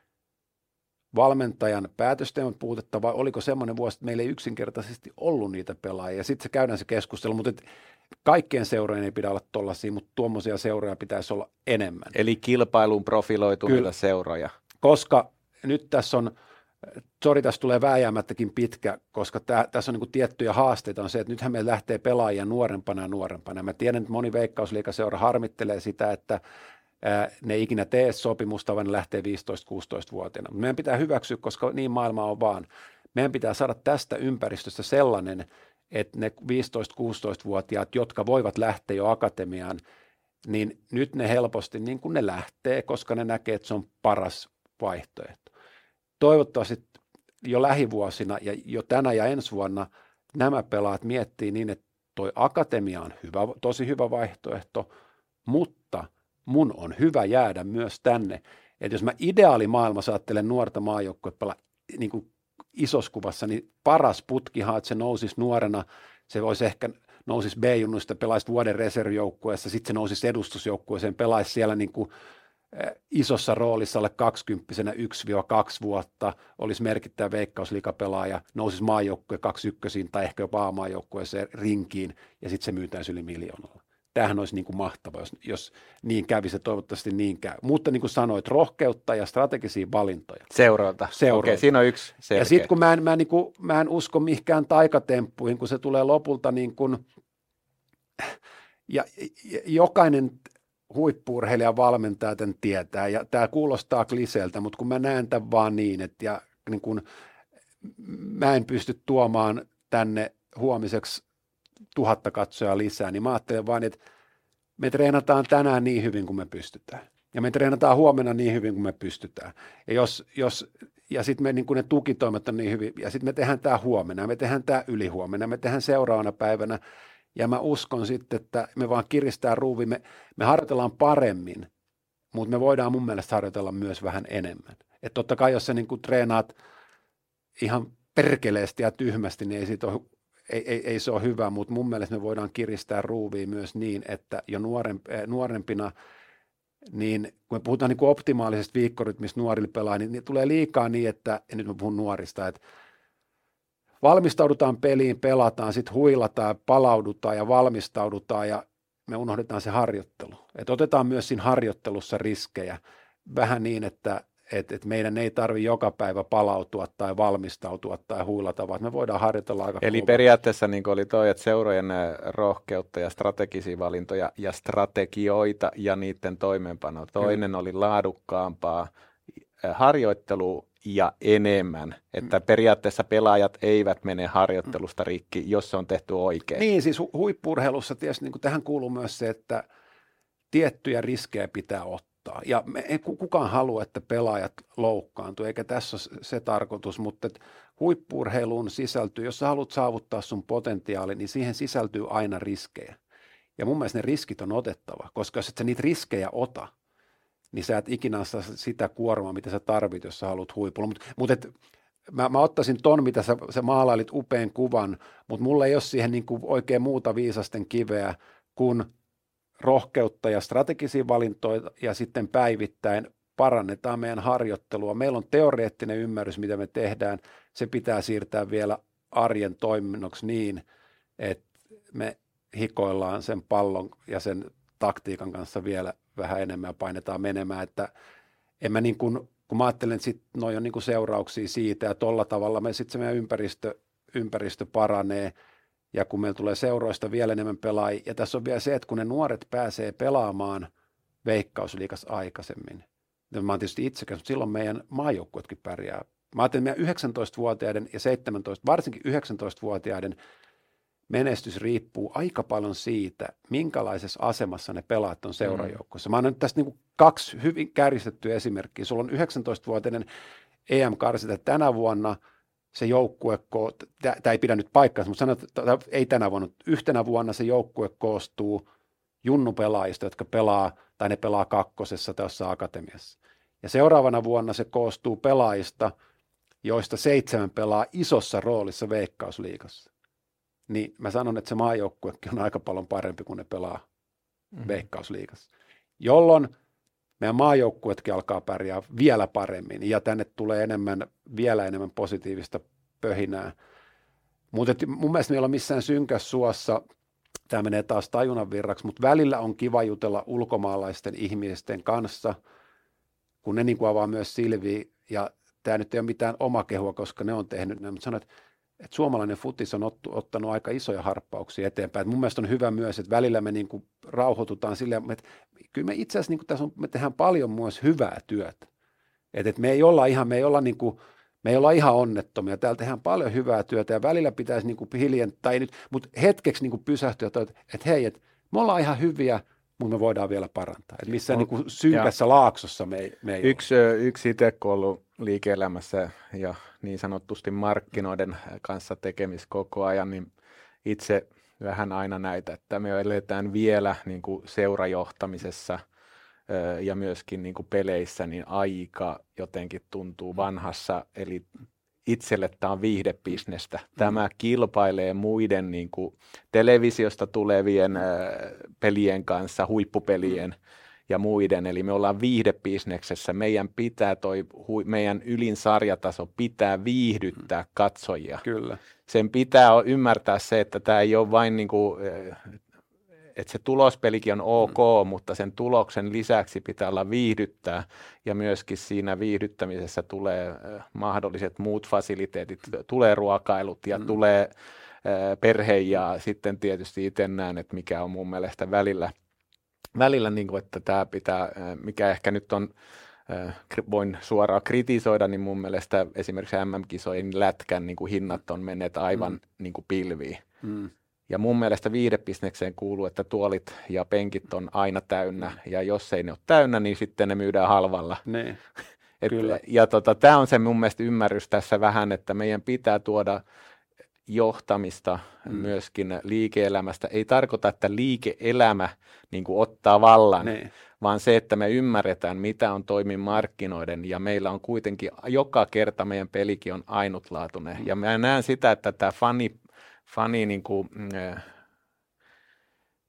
valmentajan päätösten puutetta vai oliko semmoinen vuosi, että meillä ei yksinkertaisesti ollut niitä pelaajia. Sitten se käydään se keskustelu, mutta et kaikkien seurojen ei pidä olla tollaisia, mutta tuommoisia seuroja pitäisi olla enemmän. Eli kilpailuun profiloituneita Kyllä. seuroja. Koska nyt tässä on, sori tässä tulee vääjäämättäkin pitkä, koska tää, tässä on niin tiettyjä haasteita on se, että nythän meillä lähtee pelaajia nuorempana ja nuorempana. Mä tiedän, että moni veikkausliikaseura harmittelee sitä, että ne ei ikinä tee sopimusta, vaan ne lähtee 15-16-vuotiaana. Meidän pitää hyväksyä, koska niin maailma on vaan. Meidän pitää saada tästä ympäristöstä sellainen, että ne 15-16-vuotiaat, jotka voivat lähteä jo akatemiaan, niin nyt ne helposti niin kuin ne lähtee, koska ne näkee, että se on paras vaihtoehto. Toivottavasti jo lähivuosina ja jo tänä ja ensi vuonna nämä pelaat miettii niin, että toi akatemia on hyvä, tosi hyvä vaihtoehto, mutta mun on hyvä jäädä myös tänne. Että jos mä ideaalimaailmassa ajattelen nuorta maajoukkuepelaa niin kuin isossa kuvassa, niin paras putkihan, että se nousisi nuorena, se voisi ehkä nousisi B-junnuista, pelaisi vuoden reservijoukkueessa, sitten se nousisi edustusjoukkueeseen, pelaisi siellä niin kuin eh, isossa roolissa alle 20 1-2 vuotta, olisi merkittävä veikkausliikapelaaja, nousisi maajoukkue 21 tai ehkä jopa A-maajoukkueeseen rinkiin ja sitten se myytäisi yli miljoonalla tämähän olisi niin kuin mahtava, jos, jos niin kävisi ja toivottavasti niin käy. Mutta niin kuin sanoit, rohkeutta ja strategisia valintoja. Seurata. Seurata. Okei, siinä on yksi selkeä. Ja sitten kun mä en, mä, niin kuin, mä en usko mihinkään taikatemppuihin, kun se tulee lopulta niin kuin, ja, ja jokainen huippuurheilija valmentaja tämän tietää, ja tämä kuulostaa kliseeltä, mutta kun mä näen tämän vaan niin, että ja, niin kun, mä en pysty tuomaan tänne huomiseksi tuhatta katsojaa lisää, niin mä ajattelen vain, että me treenataan tänään niin hyvin kuin me pystytään. Ja me treenataan huomenna niin hyvin kuin me pystytään. Ja, jos, jos, ja sitten me niin kuin ne tukitoimet on niin hyvin, ja sitten me tehdään tämä huomenna, me tehdään tämä ylihuomenna, me tehdään seuraavana päivänä, ja mä uskon sitten, että me vaan kiristää ruuvi, me, me harjoitellaan paremmin, mutta me voidaan mun mielestä harjoitella myös vähän enemmän. Että totta kai jos sä niin kuin treenaat ihan perkeleesti ja tyhmästi, niin ei siitä ole ei, ei, ei se ole hyvä, mutta mun mielestä me voidaan kiristää ruuvia myös niin, että jo eh, nuorempina, niin kun me puhutaan niin kuin optimaalisesta viikkorytmistä nuorille pelaa, niin, niin tulee liikaa niin, että, ja nyt mä puhun nuorista, että valmistaudutaan peliin, pelataan, sitten huilataan, palaudutaan ja valmistaudutaan ja me unohdetaan se harjoittelu. Et otetaan myös siinä harjoittelussa riskejä vähän niin, että että et meidän ei tarvi joka päivä palautua tai valmistautua tai huilata, vaan me voidaan harjoitella aika Eli periaatteessa niin oli toi, että seurojen rohkeutta ja strategisia valintoja ja strategioita ja niiden toimeenpano. Toinen oli laadukkaampaa harjoittelu ja enemmän, että mm. periaatteessa pelaajat eivät mene harjoittelusta rikki, jos se on tehty oikein. Niin, siis hu- huippurheilussa tietysti niin tähän kuuluu myös se, että tiettyjä riskejä pitää ottaa auttaa. Ja me ei kukaan halua, että pelaajat loukkaantuu, eikä tässä ole se tarkoitus, mutta huippurheiluun sisältyy, jos sä haluat saavuttaa sun potentiaali, niin siihen sisältyy aina riskejä. Ja mun mielestä ne riskit on otettava, koska jos et sä niitä riskejä ota, niin sä et ikinä saa sitä kuormaa, mitä sä tarvit, jos sä haluat huipulla. Mutta mut et, mä, mä ottaisin ton, mitä sä, sä maalailit upean kuvan, mutta mulla ei ole siihen niin kuin oikein muuta viisasten kiveä kuin rohkeutta ja strategisia valintoja ja sitten päivittäin parannetaan meidän harjoittelua. Meillä on teoreettinen ymmärrys, mitä me tehdään. Se pitää siirtää vielä arjen toiminnoksi niin, että me hikoillaan sen pallon ja sen taktiikan kanssa vielä vähän enemmän ja painetaan menemään, että en mä niin kuin, kun mä ajattelen, että sit noi on niin kuin seurauksia siitä ja tolla tavalla me sitten se meidän ympäristö, ympäristö paranee – ja kun meillä tulee seuroista vielä enemmän pelaajia, ja tässä on vielä se, että kun ne nuoret pääsee pelaamaan veikkausliikas aikaisemmin, niin mä oon tietysti itsekäs, mutta silloin meidän maajoukkuetkin pärjää. Mä ajattelin, että meidän 19-vuotiaiden ja 17, varsinkin 19-vuotiaiden menestys riippuu aika paljon siitä, minkälaisessa asemassa ne pelaat on seurajoukkoissa. Mä annan tästä niin kaksi hyvin kärjistettyä esimerkkiä. Sulla on 19-vuotinen EM-karsita tänä vuonna – se joukkue, tämä ei pidä nyt paikkaansa, mutta sanotaan, että ei tänä vuonna, yhtenä vuonna se joukkue koostuu junnupelaajista, jotka pelaa, tai ne pelaa kakkosessa tässä akatemiassa. Ja seuraavana vuonna se koostuu pelaajista, joista seitsemän pelaa isossa roolissa veikkausliigassa. Niin mä sanon, että se maajoukkuekin on aika paljon parempi, kun ne pelaa mm-hmm. veikkausliigassa. Jolloin meidän maajoukkuetkin alkaa pärjää vielä paremmin ja tänne tulee enemmän, vielä enemmän positiivista pöhinää. Mutta mun mielestä meillä on missään synkässä suossa, tämä menee taas tajunnan virraksi, mutta välillä on kiva jutella ulkomaalaisten ihmisten kanssa, kun ne niin kuin avaa myös silviä ja tämä nyt ei ole mitään omakehua, koska ne on tehnyt mutta sanoin, että, että suomalainen futis on ottu, ottanut aika isoja harppauksia eteenpäin. Et mun mielestä on hyvä myös, että välillä me niin kuin rauhoitutaan silleen, että kyllä me itse asiassa niin kuin tässä on, me tehdään paljon myös hyvää työtä. Että, että me ei olla ihan, me ei olla niin kuin, me ei olla ihan onnettomia. Täällä tehdään paljon hyvää työtä ja välillä pitäisi niin kuin hiljentää, tai nyt, mutta hetkeksi niin kuin pysähtyä, että, että hei, että me ollaan ihan hyviä, mutta me voidaan vielä parantaa. Että missä niin kuin synkässä ja laaksossa me ei, me ei Yksi, ole. yksi itse, kun ollut liike-elämässä ja niin sanotusti markkinoiden kanssa tekemis koko ajan, niin itse vähän aina näitä, että me eletään vielä niin kuin seurajohtamisessa ja myöskin niin kuin peleissä, niin aika jotenkin tuntuu vanhassa, eli itselle tämä on viihdebisnestä. Mm. Tämä kilpailee muiden niin kuin televisiosta tulevien äh, pelien kanssa, huippupelien mm. Ja muiden. Eli me ollaan viihdebisneksessä. Meidän pitää toi, hui, meidän ylin sarjataso pitää viihdyttää katsojia. Kyllä. Sen pitää ymmärtää se, että tämä ei ole vain niin kuin, että se tulospelikin on ok, mm. mutta sen tuloksen lisäksi pitää olla viihdyttää ja myöskin siinä viihdyttämisessä tulee mahdolliset muut fasiliteetit, tulee ruokailut ja mm. tulee perhe ja sitten tietysti itse näen, että mikä on mun mielestä välillä, välillä niin kuin, että tämä pitää, mikä ehkä nyt on voin suoraan kritisoida, niin mun mielestä esimerkiksi MM-kisojen lätkän niin kuin hinnat on menneet aivan mm. niin kuin pilviin. Mm. Ja mun mielestä viidebisnekseen kuuluu, että tuolit ja penkit on aina täynnä, ja jos ei ne ole täynnä, niin sitten ne myydään halvalla. Ne, Et, kyllä. Ja tota, tämä on se mun mielestä ymmärrys tässä vähän, että meidän pitää tuoda johtamista mm. myöskin liike-elämästä. Ei tarkoita, että liike-elämä niin kuin ottaa vallan, ne. vaan se, että me ymmärretään, mitä on toimin markkinoiden, ja meillä on kuitenkin joka kerta meidän pelikin on ainutlaatuinen. Mm. Ja mä näen sitä, että tämä fani fani, niin kuin, mm, eh,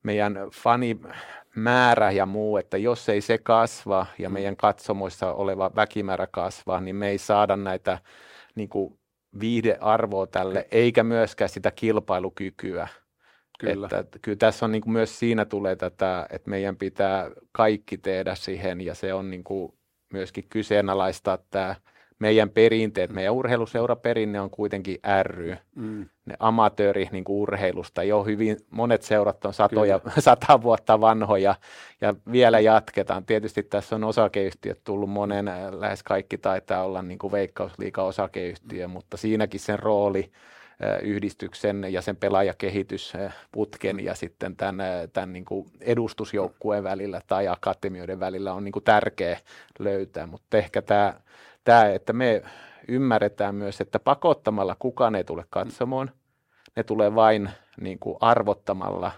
meidän fanimäärä ja muu, että jos ei se kasva ja mm. meidän katsomoissa oleva väkimäärä kasvaa, niin me ei saada näitä niin kuin viihdearvoa tälle, eikä myöskään sitä kilpailukykyä. Kyllä. Että, kyllä tässä on niin kuin myös siinä tulee tätä, että meidän pitää kaikki tehdä siihen ja se on niin kuin myöskin kyseenalaistaa tämä meidän perinteet, mm. meidän urheiluseuraperinne on kuitenkin ry, mm. ne amatööri niin kuin urheilusta. Jo hyvin monet seurat on satoja, sata vuotta vanhoja ja vielä jatketaan. Tietysti tässä on osakeyhtiöt tullut monen, lähes kaikki taitaa olla niin kuin veikkausliiga osakeyhtiö, mm. mutta siinäkin sen rooli yhdistyksen ja sen pelaajakehitysputken ja sitten tämän, tämän niin kuin edustusjoukkueen välillä tai akatemioiden välillä on niin kuin tärkeä löytää, mutta ehkä tämä tämä, että me ymmärretään myös, että pakottamalla kukaan ei tule katsomaan, ne tulee vain niin kuin arvottamalla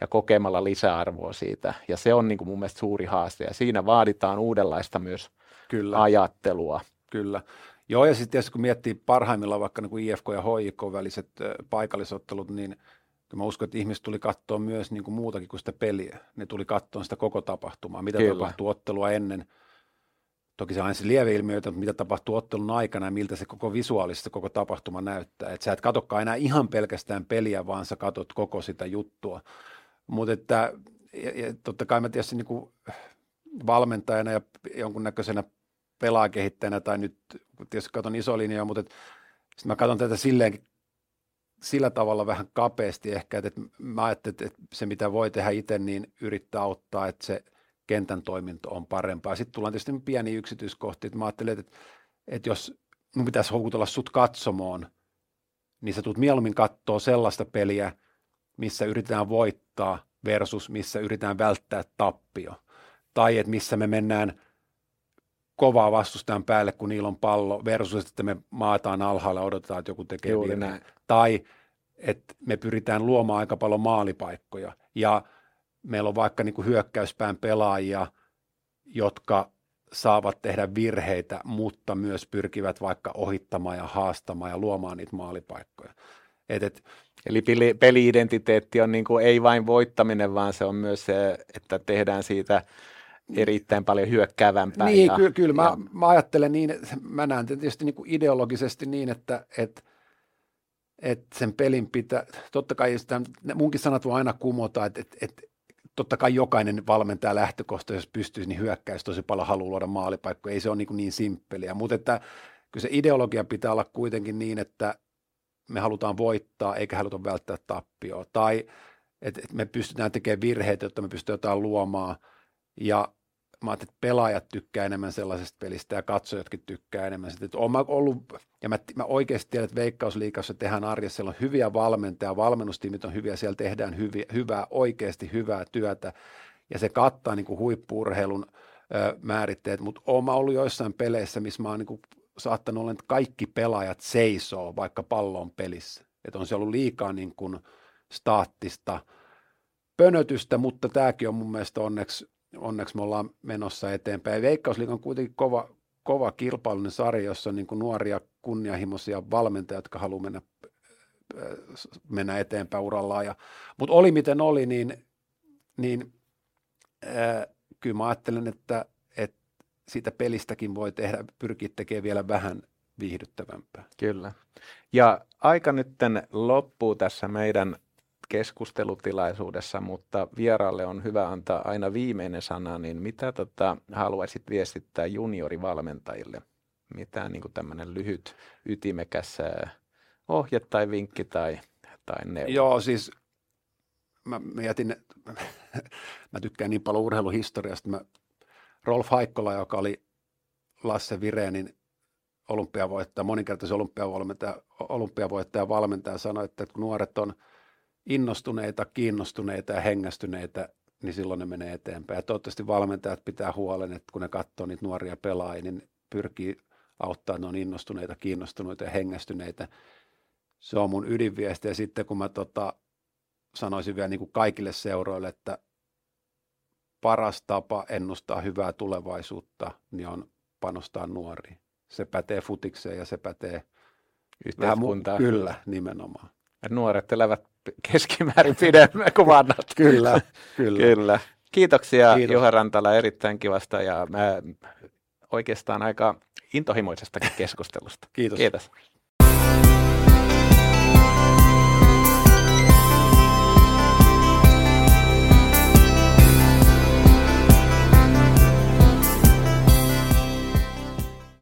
ja kokemalla lisäarvoa siitä. Ja se on niin kuin mun mielestä suuri haaste ja siinä vaaditaan uudenlaista myös Kyllä. ajattelua. Kyllä. Joo, ja sitten kun miettii parhaimmillaan vaikka niin kuin IFK ja HIK väliset paikallisottelut, niin mä uskon, että ihmiset tuli katsoa myös niin kuin muutakin kuin sitä peliä. Ne tuli katsoa sitä koko tapahtumaa, mitä Kyllä. tapahtuu ottelua ennen – Toki se on se lieveilmiöitä, mutta mitä tapahtuu ottelun aikana ja miltä se koko visuaalisesti koko tapahtuma näyttää. Että sä et katsokaan enää ihan pelkästään peliä, vaan sä katot koko sitä juttua. Mutta että ja, ja totta kai mä tietysti niin kuin valmentajana ja jonkunnäköisenä pelaakehittäjänä tai nyt tietysti katson iso linjaa, mutta sitten mä katson tätä silleen sillä tavalla vähän kapeasti ehkä, että mä ajattelin, että se mitä voi tehdä itse, niin yrittää auttaa, että se – kentän toiminto on parempaa. Sitten tullaan tietysti pieni yksityiskohti, että mä ajattelen, että, että jos mun pitäisi houkutella sut katsomoon, niin sä tulet mieluummin katsoa sellaista peliä, missä yritetään voittaa versus missä yritetään välttää tappio. Tai että missä me mennään kovaa vastustajan päälle, kun niillä on pallo, versus että me maataan alhaalla odotetaan, että joku tekee virheen. Tai että me pyritään luomaan aika paljon maalipaikkoja. Ja meillä on vaikka niin kuin hyökkäyspään pelaajia, jotka saavat tehdä virheitä, mutta myös pyrkivät vaikka ohittamaan ja haastamaan ja luomaan niitä maalipaikkoja. Et, et, Eli peli-identiteetti on niin kuin ei vain voittaminen, vaan se on myös se, että tehdään siitä erittäin paljon hyökkäävämpää. Niin, ja, ky- kyllä. Ja... Mä, mä ajattelen niin, että mä näen tietysti niin kuin ideologisesti niin, että, että että sen pelin pitää, totta kai sitä, munkin sanat voi aina kumota, että, että, että totta kai jokainen valmentaja lähtökohta, jos pystyisi, niin hyökkäisi tosi paljon haluaa luoda maalipaikkoja. Ei se ole niin, niin simppeliä, mutta että kyllä se ideologia pitää olla kuitenkin niin, että me halutaan voittaa eikä haluta välttää tappioa. Tai että me pystytään tekemään virheitä, jotta me pystytään jotain luomaan. Ja mä että pelaajat tykkää enemmän sellaisesta pelistä ja katsojatkin tykkää enemmän. Sitten, että mä ollut, ja mä, mä oikeasti tiedän, että Veikkausliikassa tehdään arjessa, siellä on hyviä valmentajia, valmennustiimit on hyviä, siellä tehdään hyviä, hyvää, oikeasti hyvää työtä, ja se kattaa niin ö, määritteet, mutta oon mä ollut joissain peleissä, missä mä oon niin saattanut olla, että kaikki pelaajat seisoo, vaikka pallo on pelissä. Että on se ollut liikaa niin kuin staattista pönötystä, mutta tämäkin on mun mielestä onneksi onneksi me ollaan menossa eteenpäin. Veikkausliiga on kuitenkin kova, kova kilpailullinen sarja, jossa on niin kuin nuoria kunnianhimoisia valmentajia, jotka haluaa mennä, äh, mennä eteenpäin urallaan. Ja, mutta oli miten oli, niin, niin äh, kyllä mä ajattelen, että, että siitä pelistäkin voi tehdä, pyrkiä tekemään vielä vähän viihdyttävämpää. Kyllä. Ja aika nytten loppuu tässä meidän keskustelutilaisuudessa, mutta vieraalle on hyvä antaa aina viimeinen sana, niin mitä tota, haluaisit viestittää juniorivalmentajille? Mitä niin tämmöinen lyhyt, ytimekäs ohje tai vinkki tai, tai neuvo? Joo, siis mä, jätin, mä tykkään niin paljon urheiluhistoriasta. Mä, Rolf Haikkola, joka oli Lasse Vireenin olympiavoittaja, moninkertaisen olympiavoittaja, olympiavoittaja valmentaja sanoi, että kun nuoret on – innostuneita, kiinnostuneita ja hengästyneitä, niin silloin ne menee eteenpäin. Ja toivottavasti valmentajat pitää huolen, että kun ne katsoo niitä nuoria pelaajia, niin pyrkii auttaa, että ne on innostuneita, kiinnostuneita ja hengästyneitä. Se on mun ydinviesti. Ja sitten kun mä tota, sanoisin vielä niin kuin kaikille seuroille, että paras tapa ennustaa hyvää tulevaisuutta, niin on panostaa nuoriin. Se pätee futikseen ja se pätee yhteiskuntaan. Mu- kyllä, nimenomaan. Nuoret elävät keskimäärin pidemmän kuin vanhat. kyllä, kyllä. kyllä. Kiitoksia Kiitos. Juha Rantala erittäin kivasta ja mä oikeastaan aika intohimoisestakin keskustelusta. Kiitos. Kiitos.